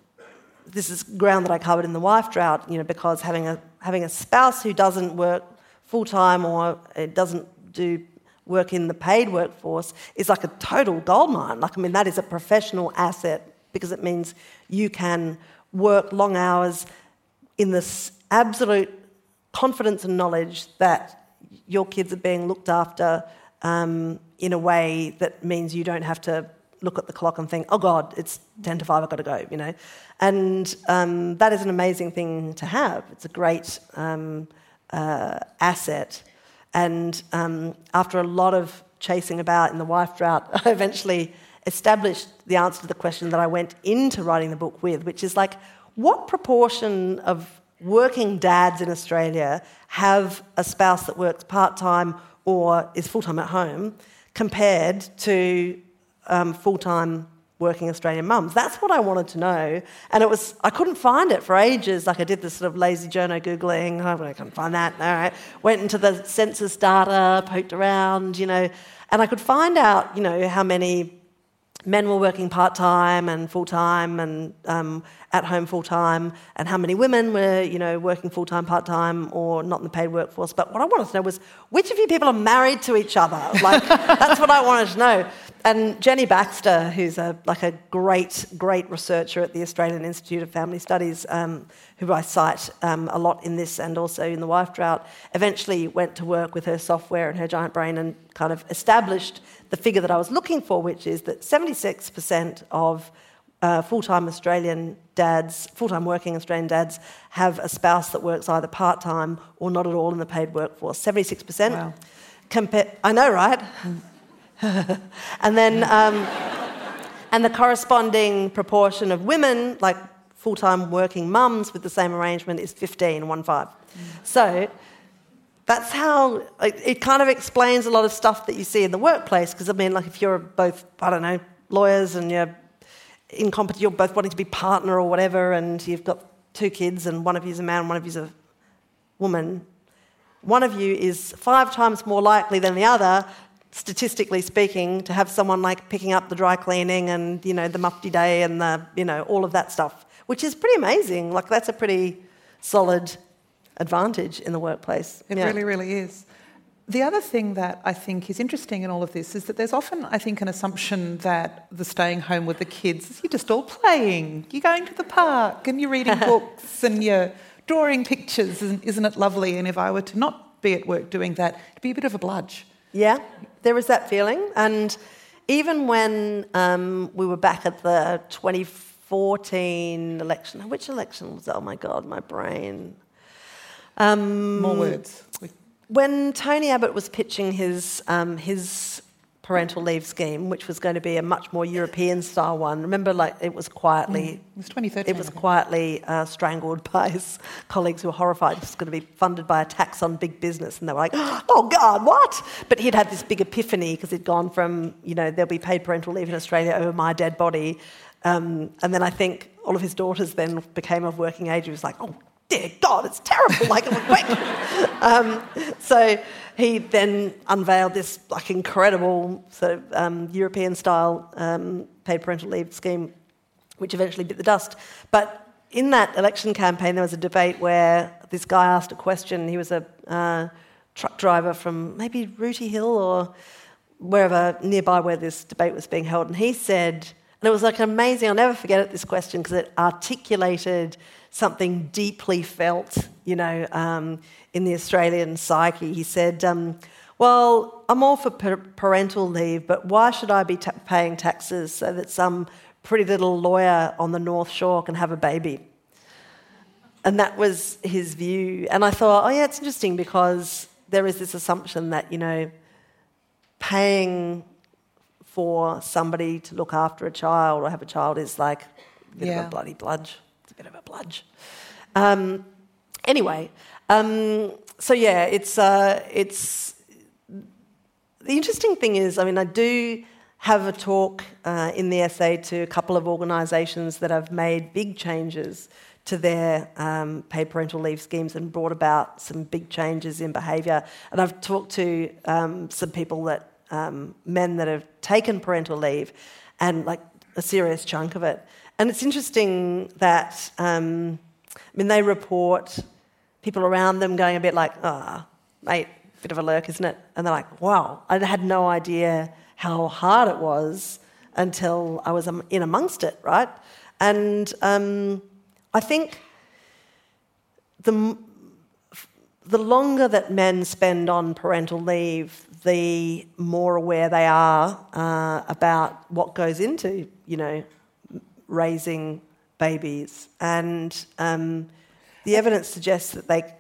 this is ground that I covered in the wife drought, you know, because having a, having a spouse who doesn't work full time or it doesn't do work in the paid workforce is like a total goldmine. Like, I mean, that is a professional asset because it means you can work long hours in this absolute confidence and knowledge that your kids are being looked after um, in a way that means you don't have to look at the clock and think, oh God, it's 10 to 5, I've got to go, you know. And um, that is an amazing thing to have. It's a great um, uh, asset. And um, after a lot of chasing about in the wife drought, I eventually established the answer to the question that I went into writing the book with, which is like, what proportion of working dads in Australia have a spouse that works part time or is full time at home compared to um, full time working Australian mums? That's what I wanted to know. And it was, I couldn't find it for ages. Like I did this sort of lazy journo Googling. Oh, I couldn't find that. All right. Went into the census data, poked around, you know, and I could find out, you know, how many men were working part time and full time and um, at home full time, and how many women were, you know, working full time, part time, or not in the paid workforce. But what I wanted to know was which of you people are married to each other. Like that's what I wanted to know. And Jenny Baxter, who's a like a great, great researcher at the Australian Institute of Family Studies, um, who I cite um, a lot in this and also in the wife drought, eventually went to work with her software and her giant brain and kind of established the figure that I was looking for, which is that 76% of uh, full time Australian dads, full time working Australian dads, have a spouse that works either part time or not at all in the paid workforce. 76%. Wow. Compa- I know, right? and then, um, and the corresponding proportion of women, like full time working mums with the same arrangement, is 15, one five. So that's how it, it kind of explains a lot of stuff that you see in the workplace. Because I mean, like if you're both, I don't know, lawyers and you're incompetent, you're both wanting to be partner or whatever, and you've got two kids, and one of you's a man, one of you's a woman. One of you is five times more likely than the other, statistically speaking, to have someone like picking up the dry cleaning and you know the mufti day and the you know all of that stuff, which is pretty amazing. Like that's a pretty solid advantage in the workplace. It Yeah. really, really is. The other thing that I think is interesting in all of this is that there's often, I think, an assumption that the staying home with the kids is you're just all playing, you're going to the park and you're reading books and you're drawing pictures. Isn't, isn't it lovely? And if I were to not be at work doing that, it'd be a bit of a bludge. Yeah, there is that feeling. And even when um, we were back at the 2014 election, which election was that? Oh my God, my brain. Um, More words. When Tony Abbott was pitching his, um, his parental leave scheme, which was going to be a much more European style one, remember, like it was quietly It was 2013. it was quietly uh, strangled by his colleagues who were horrified. It was going to be funded by a tax on big business. And they were like, oh, God, what? But he'd had this big epiphany because he'd gone from, you know, there'll be paid parental leave in Australia over my dead body. Um, and then I think all of his daughters then became of working age. He was like, oh, dear God, it's terrible. Like, quick. um, so he then unveiled this like incredible sort of um, European style um, paid parental leave scheme, which eventually bit the dust. But in that election campaign, there was a debate where this guy asked a question. He was a uh, truck driver from maybe Rooty Hill or wherever nearby where this debate was being held, and he said, and it was like amazing. I'll never forget it, this question because it articulated something deeply felt, you know, um, in the Australian psyche. He said, um, "Well, I'm all for parental leave, but why should I be paying taxes so that some pretty little lawyer on the North Shore can have a baby?" And that was his view. And I thought, oh yeah, it's interesting because there is this assumption that you know, paying for somebody to look after a child or have a child is like a bit yeah. of a bloody bludge. It's a bit of a bludge. Um, anyway, um, so yeah, it's uh, it's the interesting thing is, I mean, I do have a talk uh, in the essay to a couple of organisations that have made big changes to their um, paid parental leave schemes and brought about some big changes in behaviour. And I've talked to um, some people that um, men that have taken parental leave and like a serious chunk of it. And it's interesting that, um, I mean, they report people around them going a bit like, ah, oh, mate, bit of a lurk, isn't it? And they're like, wow, I had no idea how hard it was until I was in amongst it, right? And um, I think the, the longer that men spend on parental leave, the more aware they are uh, about what goes into, you know, raising babies. And um, the evidence suggests that they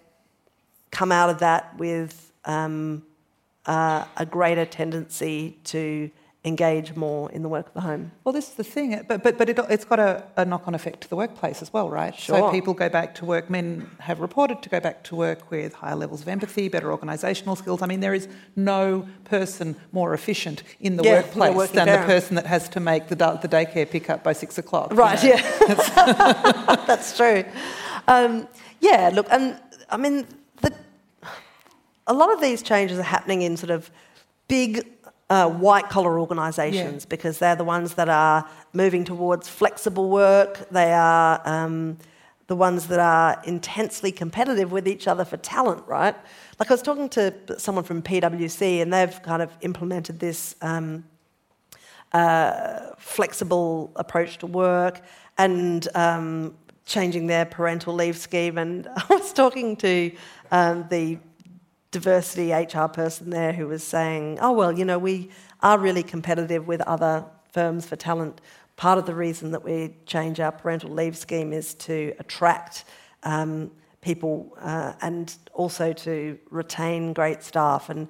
come out of that with um, uh, a greater tendency to engage more in the work of the home. Well, this is the thing, but, but, but it, has got a, a knock on effect to the workplace as well, right? Sure. So people go back to work, men have reported to go back to work with higher levels of empathy, better organisational skills. I mean, there is no person more efficient in the yeah, workplace than the person that has to make the, the daycare pick up by six o'clock. Right, you know? yeah. That's true. Um, yeah, look, and I mean, the, a lot of these changes are happening in sort of big uh, white collar organisations yeah. because they're the ones that are moving towards flexible work. They are um, the ones that are intensely competitive with each other for talent, right? Like I was talking to someone from PwC and they've kind of implemented this um, uh, flexible approach to work and um, changing their parental leave scheme. And I was talking to um, the diversity HR person there who was saying, oh, well, you know, we are really competitive with other firms for talent. Part of the reason that we change our parental leave scheme is to attract um, people uh, and also to retain great staff and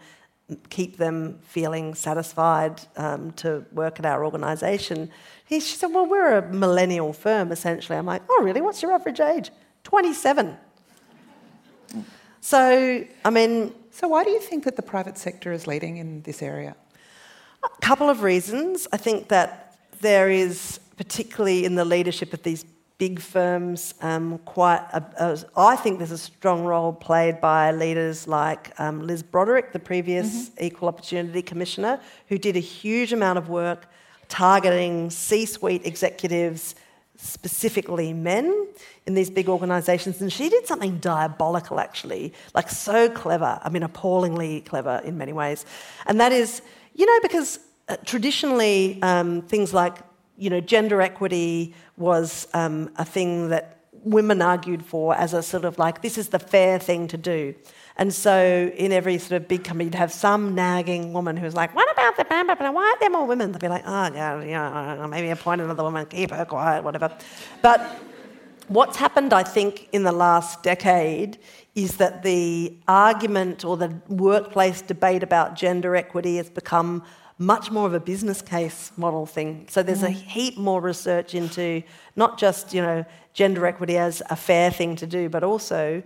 keep them feeling satisfied um, to work at our organisation. She said, Well, we're a millennial firm essentially. I'm like, Oh, really? What's your average age? 27. So, I mean. So, why do you think that the private sector is leading in this area? A couple of reasons. I think that there is, particularly in the leadership of these big firms, um, quite. A, a, I think there's a strong role played by leaders like um, Liz Broderick, the previous mm-hmm. Equal Opportunity Commissioner, who did a huge amount of work targeting C-suite executives specifically men in these big organizations. And she did something diabolical, actually, like so clever. I mean, appallingly clever in many ways. And that is, you know, because uh, traditionally um, things like, you know, gender equity was um, a thing that women argued for as a sort of like, this is the fair thing to do. And so in every sort of big company, you'd have some nagging woman who's like, what about the bam, bam, why aren't there more women? They'd be like, oh, yeah, yeah, maybe appoint another woman, keep her quiet, whatever. But what's happened, I think, in the last decade is that the argument or the workplace debate about gender equity has become much more of a business case model thing. So there's mm. a heap more research into not just, you know, gender equity as a fair thing to do, but also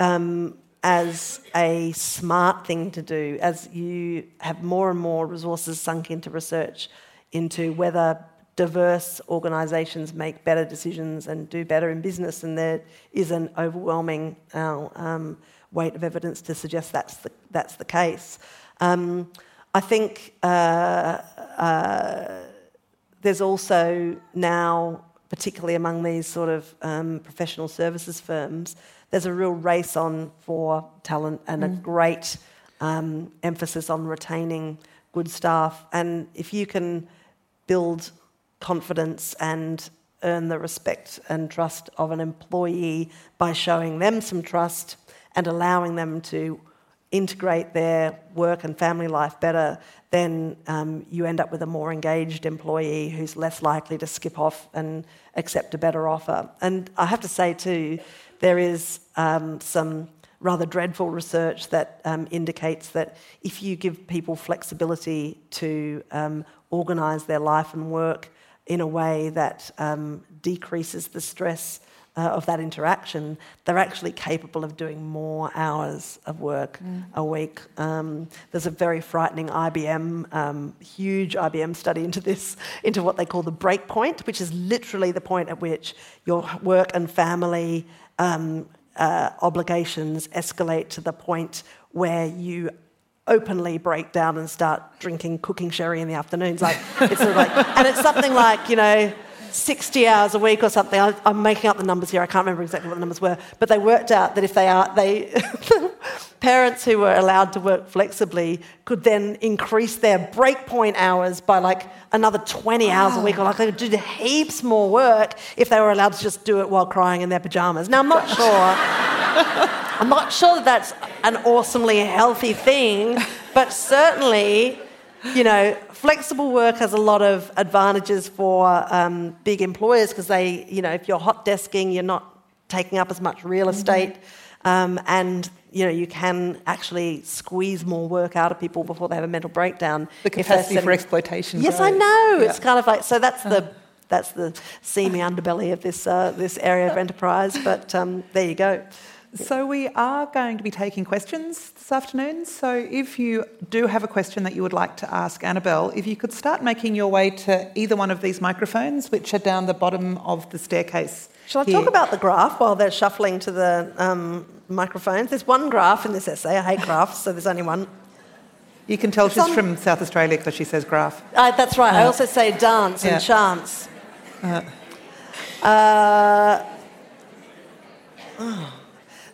um, as a smart thing to do as you have more and more resources sunk into research into whether diverse organisations make better decisions and do better in business, and there is an overwhelming uh, um, weight of evidence to suggest that's the, that's the case. Um, I think uh, uh, there's also now, particularly among these sort of um, professional services firms, there's a real race on for talent and mm. a great um, emphasis on retaining good staff. And if you can build confidence and earn the respect and trust of an employee by showing them some trust and allowing them to integrate their work and family life better, then um, you end up with a more engaged employee who's less likely to skip off and accept a better offer. And I have to say, too, there is um, some rather dreadful research that um, indicates that if you give people flexibility to um, organise their life and work in a way that um, decreases the stress uh, of that interaction, they're actually capable of doing more hours of work mm. a week. Um, there's a very frightening IBM, um, huge IBM study into this, into what they call the break point, which is literally the point at which your work and family um, uh, obligations escalate to the point where you openly break down and start drinking cooking sherry in the afternoons. Like it's sort of like, and it's something like you know. 60 hours a week or something. I, am making up the numbers here. I can't remember exactly what the numbers were, but they worked out that if they are they parents who were allowed to work flexibly could then increase their breakpoint hours by like another 20 hours a week, or like they could do heaps more work if they were allowed to just do it while crying in their pajamas. Now I'm not sure. I'm not sure that that's an awesomely healthy thing, but certainly, you know, flexible work has a lot of advantages for um, big employers because they, you know, if you're hot desking, you're not taking up as much real mm-hmm. estate. Mm-hmm. Um, and you know you can actually squeeze more work out of people before they have a mental breakdown. The capacity for exploitation. Yes, grows. I know. Yeah. It's kind of like so. That's the uh-huh. that's the seamy underbelly of this uh, this area of enterprise. But um, there you go. So, we are going to be taking questions this afternoon. So, if you do have a question that you would like to ask Annabel, if you could start making your way to either one of these microphones, which are down the bottom of the staircase. Shall I here. talk about the graph while they're shuffling to the um, microphones? There's one graph in this essay. I hate graphs, so there's only one. You can tell it's she's on... from South Australia because she says graph. Uh, that's right. Uh, I also say dance yeah. and chance. Uh, oh.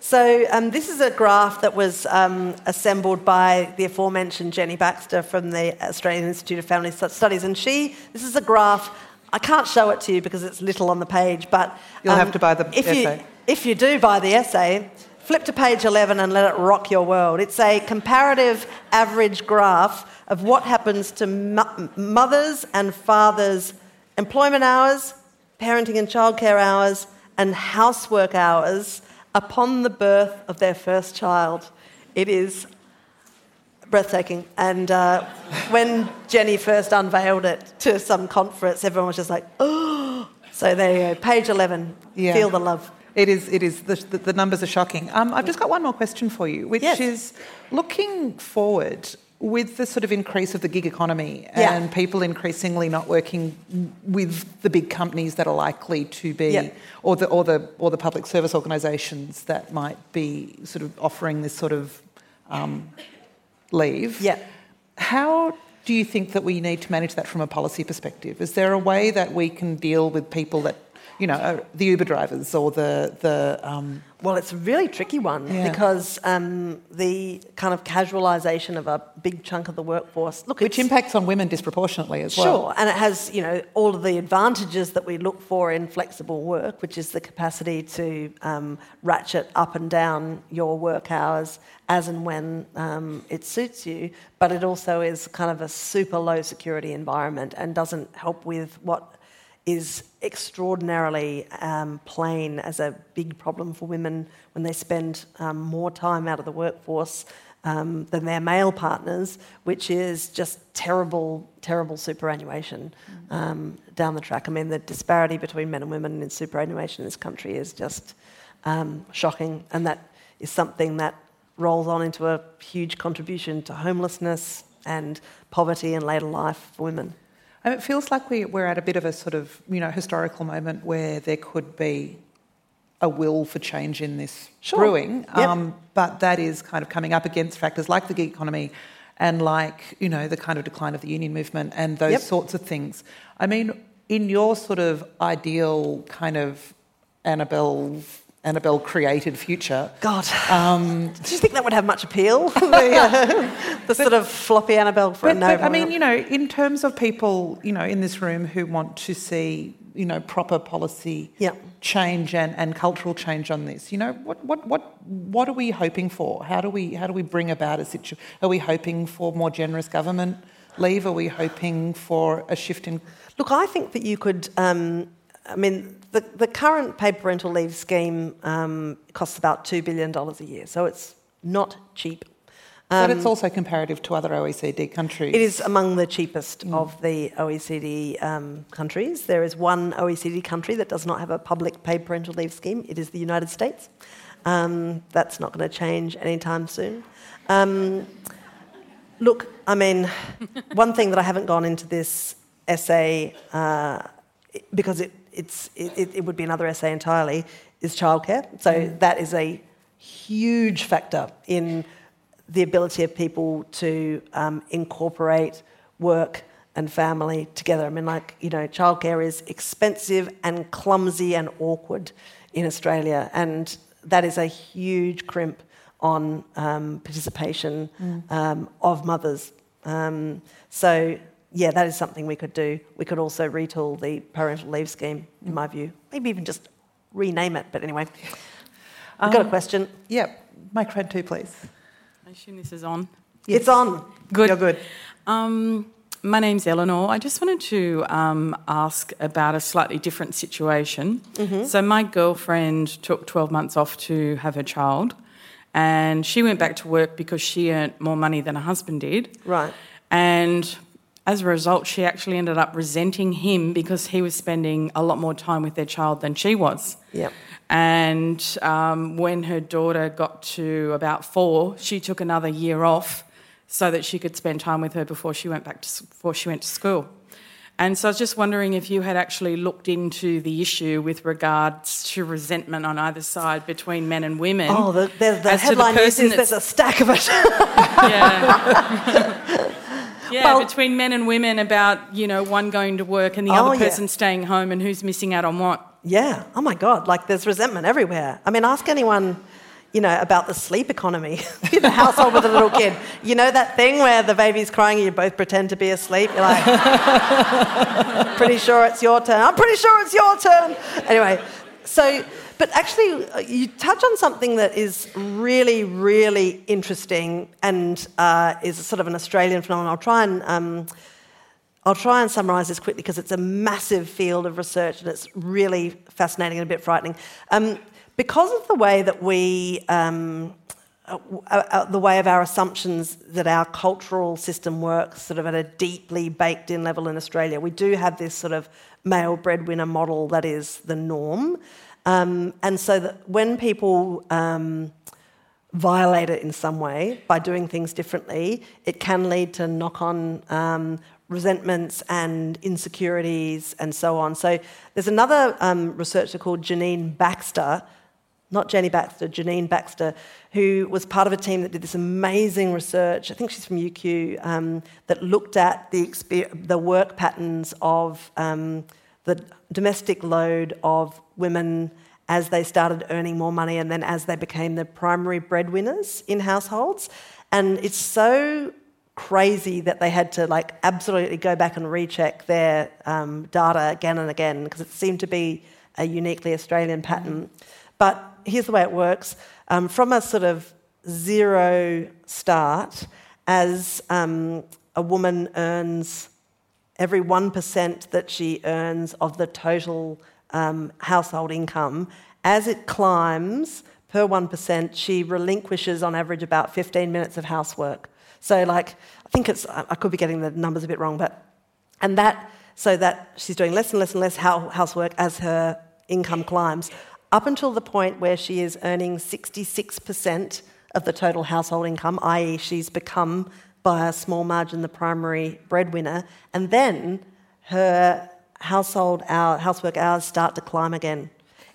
So um, this is a graph that was um, assembled by the aforementioned Jenny Baxter from the Australian Institute of Family Studies, and she. This is a graph. I can't show it to you because it's little on the page, but you'll um, have to buy the if essay. You, if you do buy the essay, flip to page 11 and let it rock your world. It's a comparative average graph of what happens to mo- mothers and fathers' employment hours, parenting and childcare hours, and housework hours upon the birth of their first child. It is breathtaking. And uh, when Jenny first unveiled it to some conference, everyone was just like, oh. So there you go, page 11. Yeah. Feel the love. It is, it is. The, the numbers are shocking. Um, I've just got one more question for you, which yes. is looking forward, with the sort of increase of the gig economy and yeah. people increasingly not working with the big companies that are likely to be, yeah. or the or the or the public service organisations that might be sort of offering this sort of um, leave. Yeah. How do you think that we need to manage that from a policy perspective? Is there a way that we can deal with people that you know, uh, the Uber drivers or the the. Um... well, it's a really tricky one yeah. because um, the kind of casualisation of a big chunk of the workforce, look, which impacts on women disproportionately as sure, well. Sure, and it has you know all of the advantages that we look for in flexible work, which is the capacity to um, ratchet up and down your work hours as and when um, it suits you, but it also is kind of a super low security environment and doesn't help with what is extraordinarily um, plain as a big problem for women when they spend um, more time out of the workforce um, than their male partners, which is just terrible, terrible superannuation um, down the track. I mean, the disparity between men and women in superannuation in this country is just um, shocking, and that is something that rolls on into a huge contribution to homelessness and poverty in later life for women. And it feels like we, we're at a bit of a sort of, you know, historical moment where there could be a will for change in this Sure. brewing. Yep. Um, but that is kind of coming up against factors like the gig economy and like, you know, the kind of decline of the union movement and those Yep. sorts of things. I mean, in your sort of ideal kind of Annabel, Annabel created future, God. um, Do you think that would have much appeal? the uh, the sort of floppy Annabel for But, a but. I mean, you know, in terms of people, you know, in this room who want to see, you know, proper policy Yeah. change and, and cultural change on this, you know, what, what, what, what are we hoping for? How do we, how do we bring about a situation? Are we hoping for more generous government leave? Are we hoping for a shift in? Look, I think that you could. Um, I mean, the, the current paid parental leave scheme um, costs about $2 billion a year, so it's not cheap. but it's also comparative to other OECD countries. It is among the cheapest of the OECD um, countries. There is one OECD country that does not have a public paid parental leave scheme. It is the United States. Um, that's not going to change anytime soon. Um, look, I mean, one thing that I haven't gone into this essay uh, because it, it's, it, it would be another essay entirely is childcare. So that is a huge factor in the ability of people to um, incorporate work and family together. I mean, like, you know, childcare is expensive and clumsy and awkward in Australia, and that is a huge crimp on um, participation um, of mothers. Um, so, yeah, that is something we could do. We could also retool the parental leave scheme, in my view. Maybe even just rename it. But anyway, I've got a Um, question. Yeah, Microphone two, please. I assume this is on. It's on. Good. You're good. Um, my name's Eleanor. I just wanted to um, ask about a slightly different situation. So, my girlfriend took 12 months off to have her child, and she went back to work because she earned more money than her husband did. Right. And as a result, she actually ended up resenting him because he was spending a lot more time with their child than she was. Yep. And um, when her daughter got to about four, she took another year off so that she could spend time with her before she went back to before she went to school. And so I was just wondering if you had actually looked into the issue with regards to resentment on either side between men and women. Oh, the, the, the headline news is there's a stack of it. Yeah. yeah, Well- between men and women about, you know, one going to work and the Oh, other yeah. person staying home and who's missing out on what. yeah. Oh my God. Like there's resentment everywhere. I mean, ask anyone, you know, about the sleep economy in a household with a little kid. You know that thing where the baby's crying and you both pretend to be asleep? You're like, pretty sure it's your turn. I'm pretty sure it's your turn. Anyway, so, but actually, uh, you touch on something that is really, really interesting and uh, is sort of an Australian phenomenon. I'll try and. Um, I'll try and summarise this quickly because it's a massive field of research and it's really fascinating and a bit frightening. Um, because of the way that we, um, uh, uh, the way of our assumptions that our cultural system works, sort of at a deeply baked in level in Australia, we do have this sort of male breadwinner model that is the norm. Um, and so that when people um, violate it in some way by doing things differently, it can lead to knock on um, resentments and insecurities and so on. So there's another um, researcher called Janeen Baxter, not Jenny Baxter, Janeen Baxter, who was part of a team that did this amazing research. I think she's from UQ, um, that looked at the, exper- the work patterns of um, the domestic load of women as they started earning more money and then as they became the primary breadwinners in households. And it's so crazy that they had to like absolutely go back and recheck their um, data again and again because it seemed to be a uniquely Australian pattern. But here's the way it works: um, from a sort of zero start, as um, a woman earns every 1% that she earns of the total um, household income, as it climbs per 1%, she relinquishes on average about 15 minutes of housework. So, like, I think it's, I could be getting the numbers a bit wrong, but, and that, so that she's doing less and less and less housework as her income climbs, up until the point where she is earning 66% of the total household income, i.e., she's become by a small margin the primary breadwinner, and then her household hour, housework hours start to climb again.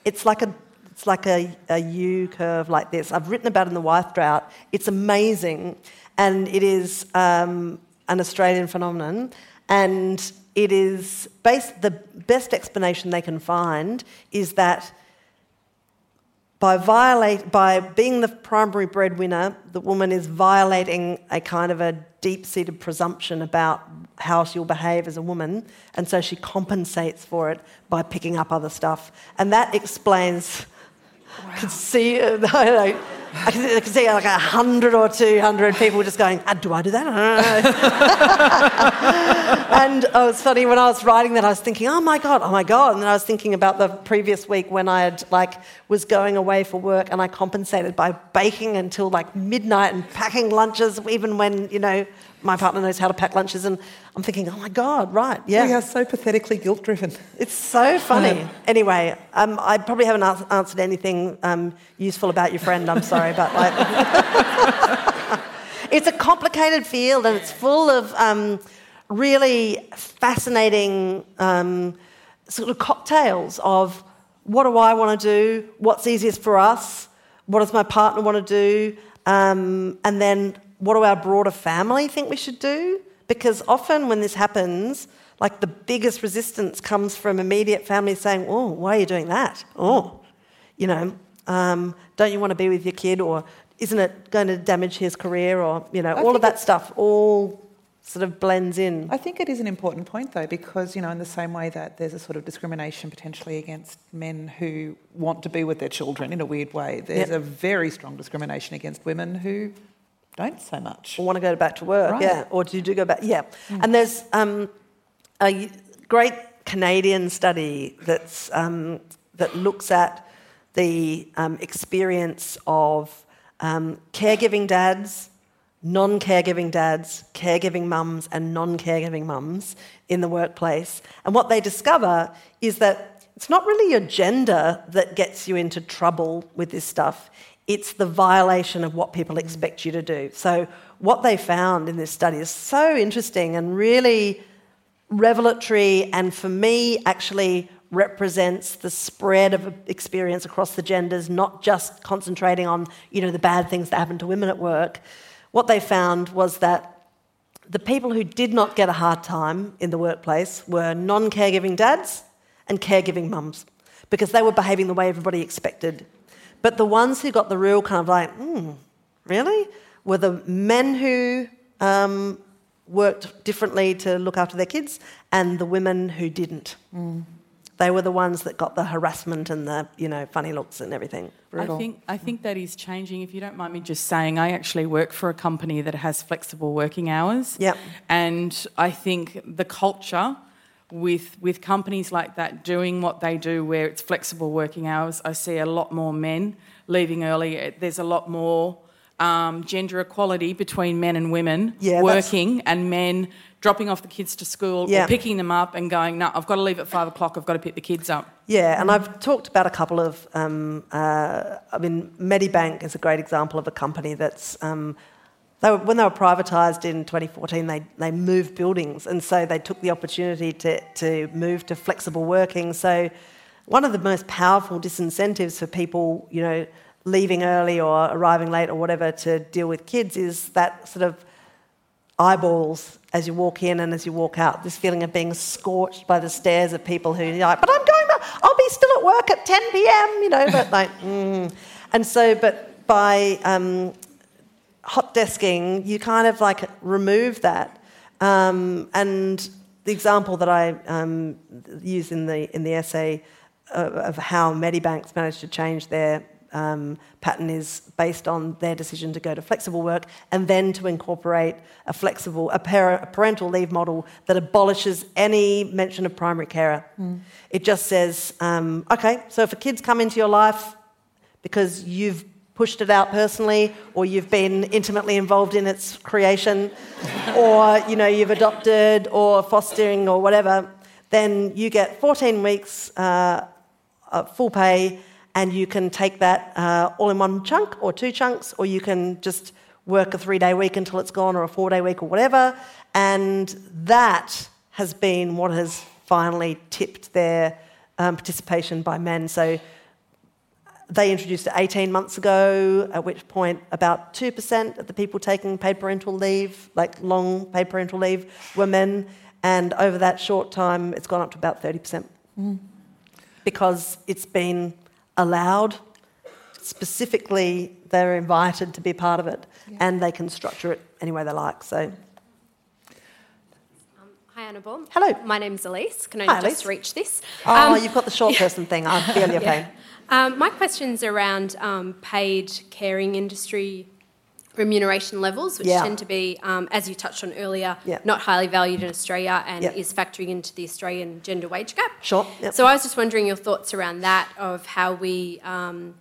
It's like a it's like a, a U curve like this. I've written about in the wife drought. It's amazing, and it is um, an Australian phenomenon, and it is based. The best explanation they can find is that by violate by being the primary breadwinner, the woman is violating a kind of a deep-seated presumption about how she'll behave as a woman, and so she compensates for it by picking up other stuff, and that explains. Wow. Could see, I, know, I could, see like a hundred or two hundred people just going, ah, "Do I do that?" and oh, it's funny when I was writing that, I was thinking, "Oh my god, oh my god!" And then I was thinking about the previous week when I had like was going away for work, and I compensated by baking until like midnight and packing lunches, even when you know my partner knows how to pack lunches, and I'm thinking, oh my God, right, yeah. We are so pathetically guilt driven. It's so funny. anyway, um, I probably haven't answered anything um, useful about your friend, I'm sorry, but like. it's a complicated field and it's full of um, really fascinating um, sort of cocktails of what do I want to do, what's easiest for us, what does my partner want to do, um, and then what do our broader family think we should do? Because often when this happens, like the biggest resistance comes from immediate family saying, Oh, why are you doing that? Oh, you know, um, don't you want to be with your kid? Or isn't it going to damage his career? Or, you know, I all of that stuff all sort of blends in. I think it is an important point though, because, you know, in the same way that there's a sort of discrimination potentially against men who want to be with their children in a weird way, there's yep. a very strong discrimination against women who don't so much. Or want to go back to work, right. yeah. Or do you do go back? Yeah. Mm. And there's um, a great Canadian study that's, um, that looks at the um, experience of um, caregiving dads, non caregiving dads, caregiving mums, and non caregiving mums in the workplace. And what they discover is that it's not really your gender that gets you into trouble with this stuff it's the violation of what people expect you to do. So, what they found in this study is so interesting and really revelatory, and for me, actually represents the spread of experience across the genders, not just concentrating on you know the bad things that happen to women at work. What they found was that the people who did not get a hard time in the workplace were non-caregiving dads and caregiving mums because they were behaving the way everybody expected but the ones who got the real kind of like, hmm, really? Were the men who um, worked differently to look after their kids and the women who didn't. Mm. They were the ones that got the harassment and the, you know, funny looks and everything. Brutal. I think, I think that is changing. If you don't mind me just saying, I actually work for a company that has flexible working hours. Yep. And I think the culture with with companies like that doing what they do where it's flexible working hours i see a lot more men leaving early there's a lot more um, gender equality between men and women yeah, working that's... and men dropping off the kids to school yeah. or picking them up and going no i've got to leave at five o'clock i've got to pick the kids up yeah and i've talked about a couple of um, uh, i mean medibank is a great example of a company that's um, they were, when they were privatised in 2014, they, they moved buildings, and so they took the opportunity to, to move to flexible working. So, one of the most powerful disincentives for people, you know, leaving early or arriving late or whatever to deal with kids is that sort of eyeballs as you walk in and as you walk out. This feeling of being scorched by the stares of people who are like, but I'm going, to, I'll be still at work at 10 p.m., you know, but like, mm. and so, but by um, hot desking, you kind of like remove that. Um, and the example that I um, use in the, in the essay of, of how Medibank's managed to change their um, pattern is based on their decision to go to flexible work and then to incorporate a flexible, a, par- a parental leave model that abolishes any mention of primary carer. Mm. It just says, um, okay, so if a kid's come into your life because you've pushed it out personally or you've been intimately involved in its creation or you know you've adopted or fostering or whatever then you get 14 weeks uh, full pay and you can take that uh, all in one chunk or two chunks or you can just work a three day week until it's gone or a four day week or whatever and that has been what has finally tipped their um, participation by men. So they introduced it 18 months ago, at which point about 2% of the people taking paid parental leave, like long paid parental leave, were men. And over that short time, it's gone up to about 30%. Mm. Because it's been allowed, specifically, they're invited to be part of it, yeah. and they can structure it any way they like. So. Um, hi, Annabel. Hello. My name's Elise. Can I Hi, just Elise. reach this? Oh, um, you've got the short person thing. I feel your yeah. pain. Um, my question's around um, paid caring industry remuneration levels, which yeah. tend to be, um, as you touched on earlier, not highly valued in Australia and is factoring into the Australian gender wage gap. Sure. Yep. So I was just wondering your thoughts around that, of how we um,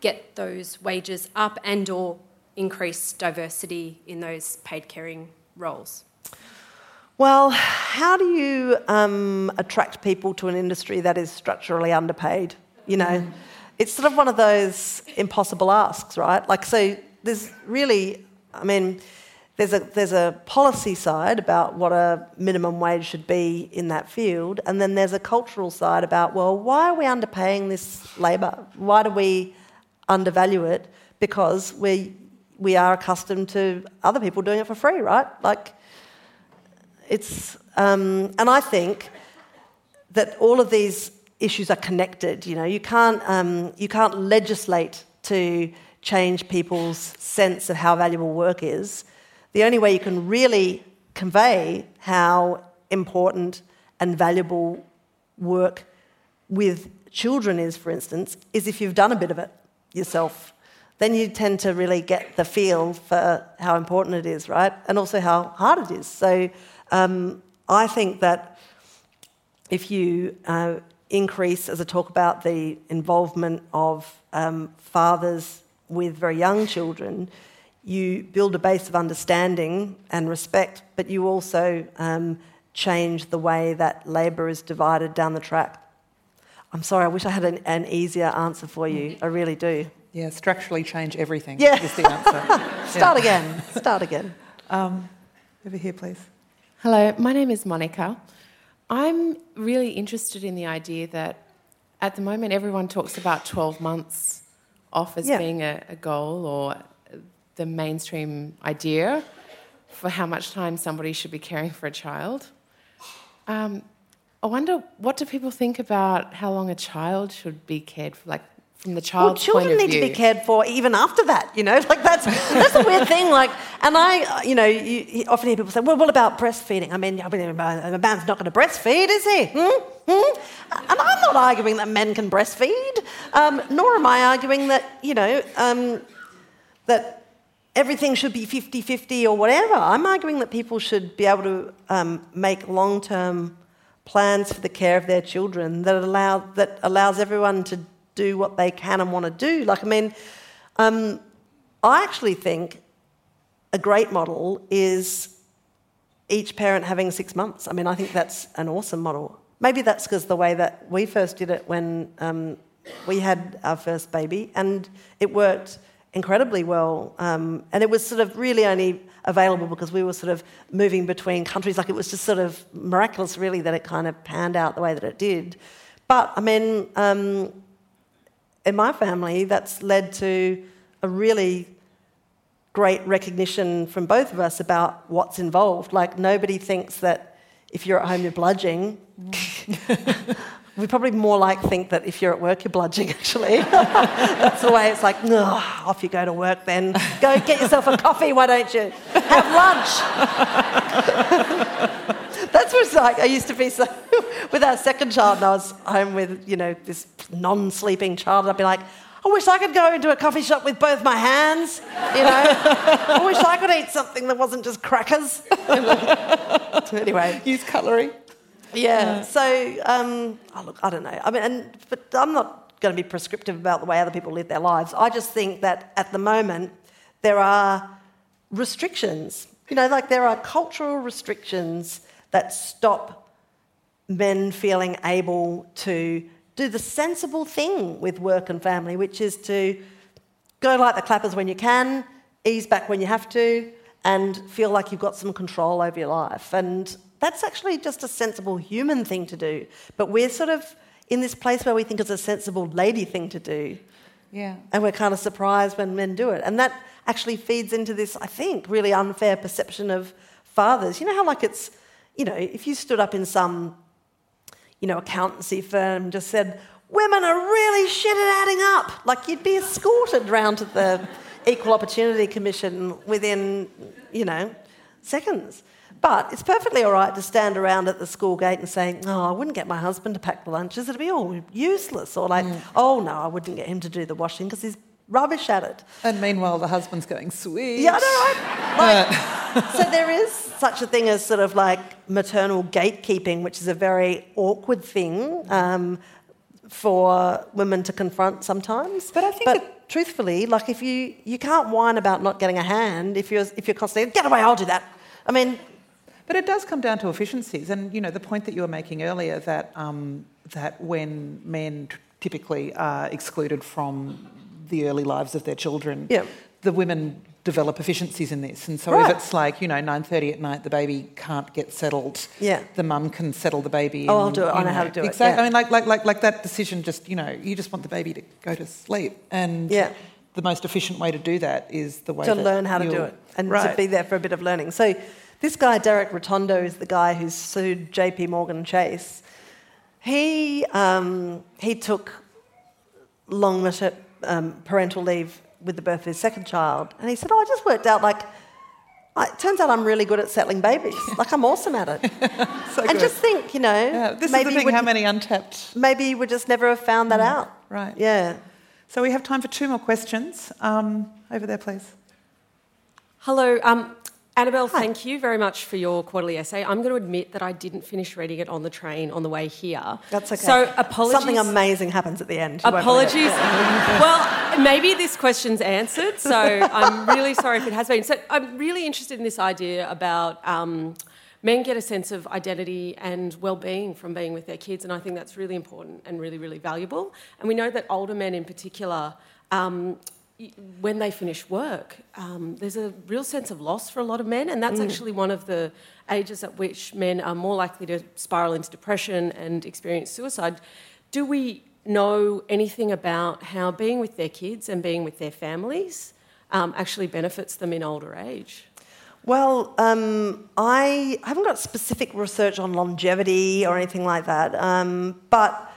get those wages up and or increase diversity in those paid caring roles. Well, how do you um, attract people to an industry that is structurally underpaid? You know, mm it's sort of one of those impossible asks, right? Like, so there's really, I mean, there's a, there's a policy side about what a minimum wage should be in that field, and then there's a cultural side about, well, why are we underpaying this labour? Why do we undervalue it? Because we, we are accustomed to other people doing it for free, right? Like, it's, um, and I think that all of these issues are connected. You know, you can't, um, you can't legislate to change people's sense of how valuable work is. The only way you can really convey how important and valuable work with children is, for instance, is if you've done a bit of it yourself. Then you tend to really get the feel for how important it is, right? And also how hard it is. So um, I think that if you uh, increase, as I talk about the involvement of um, fathers with very young children, you build a base of understanding and respect, but you also um, change the way that labour is divided down the track. I'm sorry, I wish I had an, an, easier answer for you. I really do. Yeah, structurally change everything yeah. is the answer. Start yeah. again. Start again. Um, over here, please. Hello, my name is Monica. I'm really interested in the idea that at the moment everyone talks about 12 months off as yeah. being a, a, goal or the mainstream idea for how much time somebody should be caring for a child. Um, I wonder what do people think about how long a child should be cared for? Like from the child's well, children need view. to be cared for even after that. You know, like that's that's a weird thing. Like, and I, you know, you, you often hear people say, "Well, what about breastfeeding?" I mean, a man's not going to breastfeed, is he? Hmm? Hmm? And I'm not arguing that men can breastfeed, um, nor am I arguing that you know um, that everything should be 50-50 or whatever. I'm arguing that people should be able to um, make long-term plans for the care of their children that allow that allows everyone to do what they can and want to do. Like, I mean, um, I actually think a great model is each parent having six months. I mean, I think that's an awesome model. Maybe that's because the way that we first did it when um, we had our first baby, and it worked incredibly well. Um, and it was sort of really only available because we were sort of moving between countries. Like it was just sort of miraculous, really, that it kind of panned out the way that it did. But I mean, um, in my family, that's led to a really great recognition from both of us about what's involved. Like, nobody thinks that if you're at home, you're bludging. we probably more like think that if you're at work, you're bludging, actually. That's the way it's like, off you go to work then. Go get yourself a coffee, why don't you? Have lunch. That's what's like. I used to be so, with our second child, and I was home with, you know, this non sleeping child, I'd be like, I wish I could go into a coffee shop with both my hands, you know. I wish I could eat something that wasn't just crackers. anyway. Use cutlery. Yeah. So, um, oh, look, I don't know. I mean, and, but I'm not going to be prescriptive about the way other people live their lives. I just think that at the moment there are restrictions. You know, like there are cultural restrictions that stop men feeling able to do the sensible thing with work and family, which is to go like the clappers when you can, ease back when you have to, and feel like you've got some control over your life. And that's actually just a sensible human thing to do. But we're sort of in this place where we think it's a sensible lady thing to do. Yeah. And we're kind of surprised when men do it. And that actually feeds into this, I think, really unfair perception of fathers. You know how, like, it's, you know, if you stood up in some, you know, accountancy firm and just said, women are really shit at adding up, like, you'd be escorted round to the Equal Opportunity Commission within, you know, seconds. But it's perfectly all right to stand around at the school gate and say, oh, I wouldn't get my husband to pack the lunches, it'd be all useless. Or like, mm. oh, no, I wouldn't get him to do the washing because he's rubbish at it. And meanwhile, the husband's going, sweet. Yeah, I know, right? Like, so there is such a thing as sort of like maternal gatekeeping, which is a very awkward thing um, for women to confront sometimes. But I think... But, truthfully, like if you you can't whine about not getting a hand if you're if you're constantly get away, I'll do that. I mean, but it does come down to efficiencies, and you know the point that you were making earlier that um, that when men t- typically are excluded from the early lives of their children, yeah. the women develop efficiencies in this. And so right. if it's like, you know, 9.30 at night, the baby can't get settled, yeah. the mum can settle the baby. Oh, I'll do it. I know, know how to do exactly. it. Yeah. I mean, like, like, like, like that decision just, you know, you just want the baby to go to sleep. And yeah. the most efficient way to do that is the way to learn how to do it and right. to be there for a bit of learning. So this guy, Derek Rotondo, is the guy who sued JP Morgan Chase. He, um, he took long um, parental leave with the birth of his second child, and he said, Oh, I just worked out like, it turns out I'm really good at settling babies. Like, I'm awesome at it. so and good. just think, you know, yeah, this maybe is the thing, how many untapped. Maybe you would just never have found that mm, out. Right. Yeah. So we have time for two more questions. Um, over there, please. Hello. Um, Annabel, Hi. thank you very much for your quarterly essay. I'm going to admit that I didn't finish reading it on the train on the way here. That's okay. So apologies. Something amazing happens at the end. You apologies. well, maybe this question's answered, so I'm really sorry if it has been. So I'm really interested in this idea about. Um, men get a sense of identity and well-being from being with their kids and i think that's really important and really really valuable and we know that older men in particular um, when they finish work, um, there's a real sense of loss for a lot of men, and that's mm. actually one of the ages at which men are more likely to spiral into depression and experience suicide. Do we know anything about how being with their kids and being with their families um, actually benefits them in older age? Well, um, I haven't got specific research on longevity or anything like that, um, but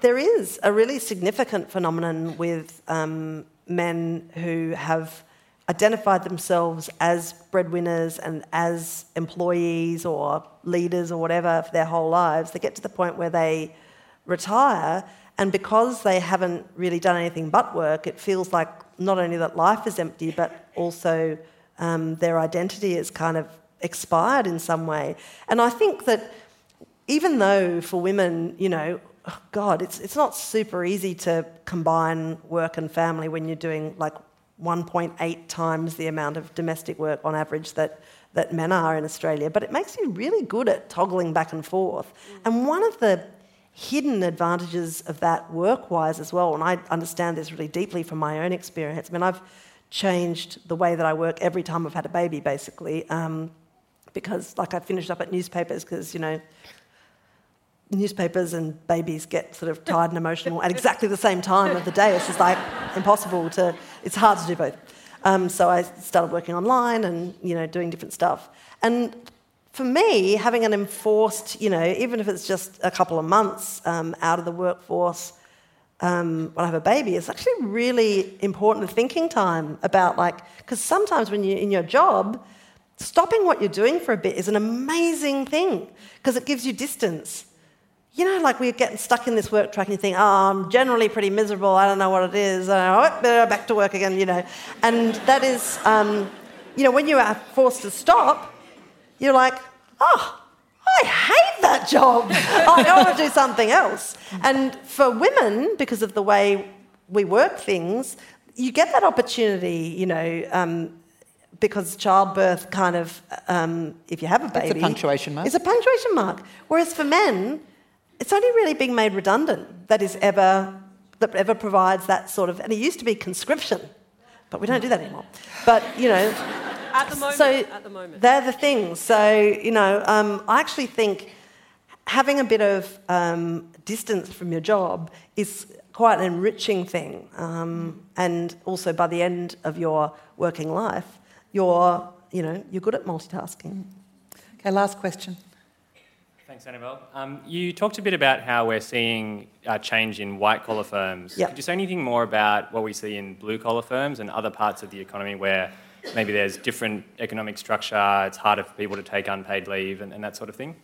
there is a really significant phenomenon with um, men who have identified themselves as breadwinners and as employees or leaders or whatever for their whole lives, they get to the point where they retire, and because they haven't really done anything but work, it feels like not only that life is empty, but also um, their identity is kind of expired in some way. And I think that even though for women, you know, oh God, it's, it's not super easy to combine work and family when you're doing like 1.8 times the amount of domestic work on average that, that men are in Australia. But it makes you really good at toggling back and forth. Mm. And one of the hidden advantages of that work wise as well, and I understand this really deeply from my own experience. I mean, I've changed the way that I work every time I've had a baby, basically. Um, because, like, I finished up at newspapers because, you know, newspapers and babies get sort of tired and emotional at exactly the same time of the day. It's just like impossible to, it's hard to do both. Um, so I started working online and, you know, doing different stuff. And for me, having an enforced, you know, even if it's just a couple of months um, out of the workforce um, when I have a baby, it's actually really important thinking time about like, because sometimes when you're in your job, stopping what you're doing for a bit is an amazing thing because it gives you distance you know, like we're getting stuck in this work track and you think, oh, I'm generally pretty miserable, I don't know what it is, oh, back to work again, you know. And that is, um, you know, when you are forced to stop, you're like, oh, I hate that job. I want to do something else. And for women, because of the way we work things, you get that opportunity, you know, um, because childbirth kind of, um, if you have a baby, it's a punctuation mark. It's a punctuation mark. Whereas for men, it's only really being made redundant that is ever that ever provides that sort of and it used to be conscription but we don't do that anymore but you know At the moment. So at the moment. they're the things. So, you know, um, I actually think having a bit of um, distance from your job is quite an enriching thing. Um, and also by the end of your working life, you're, you know, you're good at multitasking. Okay, last question. Thanks, Annabel. Um, you talked a bit about how we're seeing a change in white collar firms. Yep. Could you say anything more about what we see in blue collar firms and other parts of the economy where maybe there's different economic structure, it's harder for people to take unpaid leave and, and that sort of thing?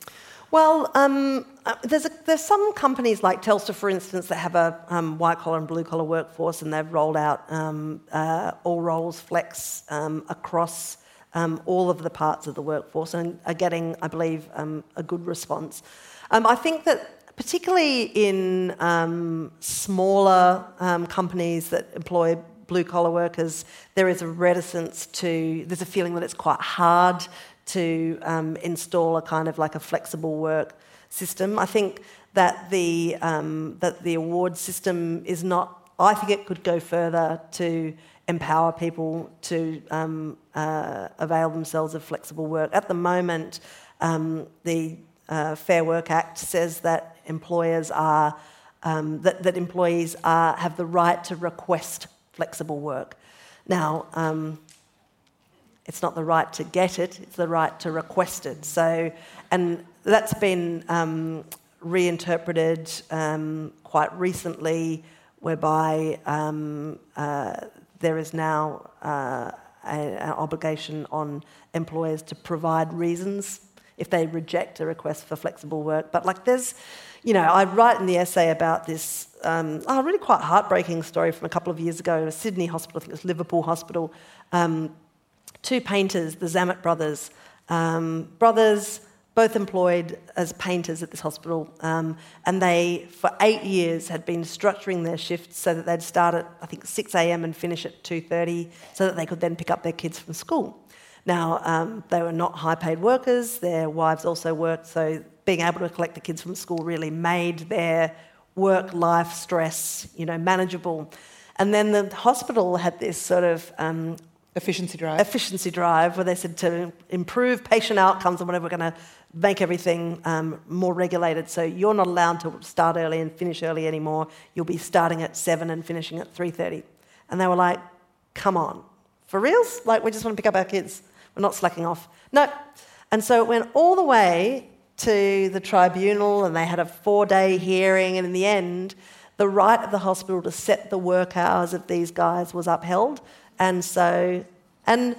Well, um, uh, there's, a, there's some companies like Telstra, for instance, that have a um, white collar and blue collar workforce, and they've rolled out um, uh, all roles flex um, across um, all of the parts of the workforce and are getting, I believe, um, a good response. I think that particularly in smaller companies that employ blue collar workers, there is a reticence to, there's a feeling that it's quite hard to um, install a kind of like a flexible work system. I think that the, um, that the award system is not, I think it could go further to empower people to um, uh, avail themselves of flexible work. At the moment, um, the uh, Fair Work Act says that employers are, um, that, that employees are, have the right to request flexible work. Now, um, it's not the right to get it, it's the right to request it. So, and that's been um, reinterpreted um, quite recently, whereby um, uh, there is now uh, an obligation on employers to provide reasons if they reject a request for flexible work. But like there's, you know, I write in the essay about this um, oh, really quite heartbreaking story from a couple of years ago, a Sydney hospital, I think it was Liverpool Hospital. Um, two painters, the Zammit brothers. Um, brothers, both employed as painters at this hospital, um, and they, for eight years, had been structuring their shifts so that they'd start at, I think, 6 a.m. and finish at 2.30 so that they could then pick up their kids from school. Now, um, they were not high-paid workers. Their wives also worked, so being able to collect the kids from school really made their work-life stress, you know, manageable. And then the hospital had this sort of um, Efficiency drive. Efficiency drive, where they said to improve patient outcomes and whatever, we're going to make everything um, more regulated. So you're not allowed to start early and finish early anymore. You'll be starting at seven and finishing at three thirty. And they were like, "Come on, for reals? Like we just want to pick up our kids. We're not slacking off." No. And so it went all the way to the tribunal, and they had a four-day hearing, and in the end, the right of the hospital to set the work hours of these guys was upheld. And so, and,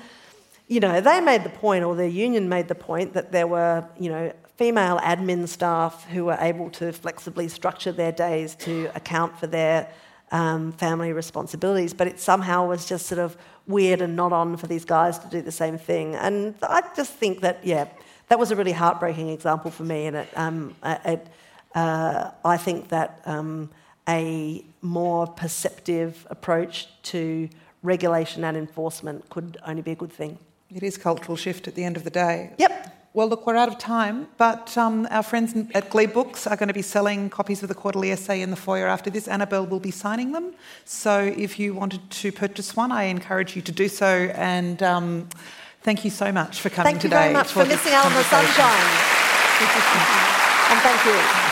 you know, they made the point, or their union made the point, that there were, you know, female admin staff who were able to flexibly structure their days to account for their um, family responsibilities, but it somehow was just sort of weird and not on for these guys to do the same thing. And I just think that, yeah, that was a really heartbreaking example for me, and it, um, it uh, I think that um, a more perceptive approach to regulation and enforcement could only be a good thing. It is cultural shift at the end of the day. Yep. Well, look, we're out of time, but um, our friends at Glebe Books are going to be selling copies of the quarterly essay in the foyer after this. Annabel will be signing them. So if you wanted to purchase one, I encourage you to do so. And um, thank you so much for coming today. Thank you very much for missing out on the sunshine. and thank you.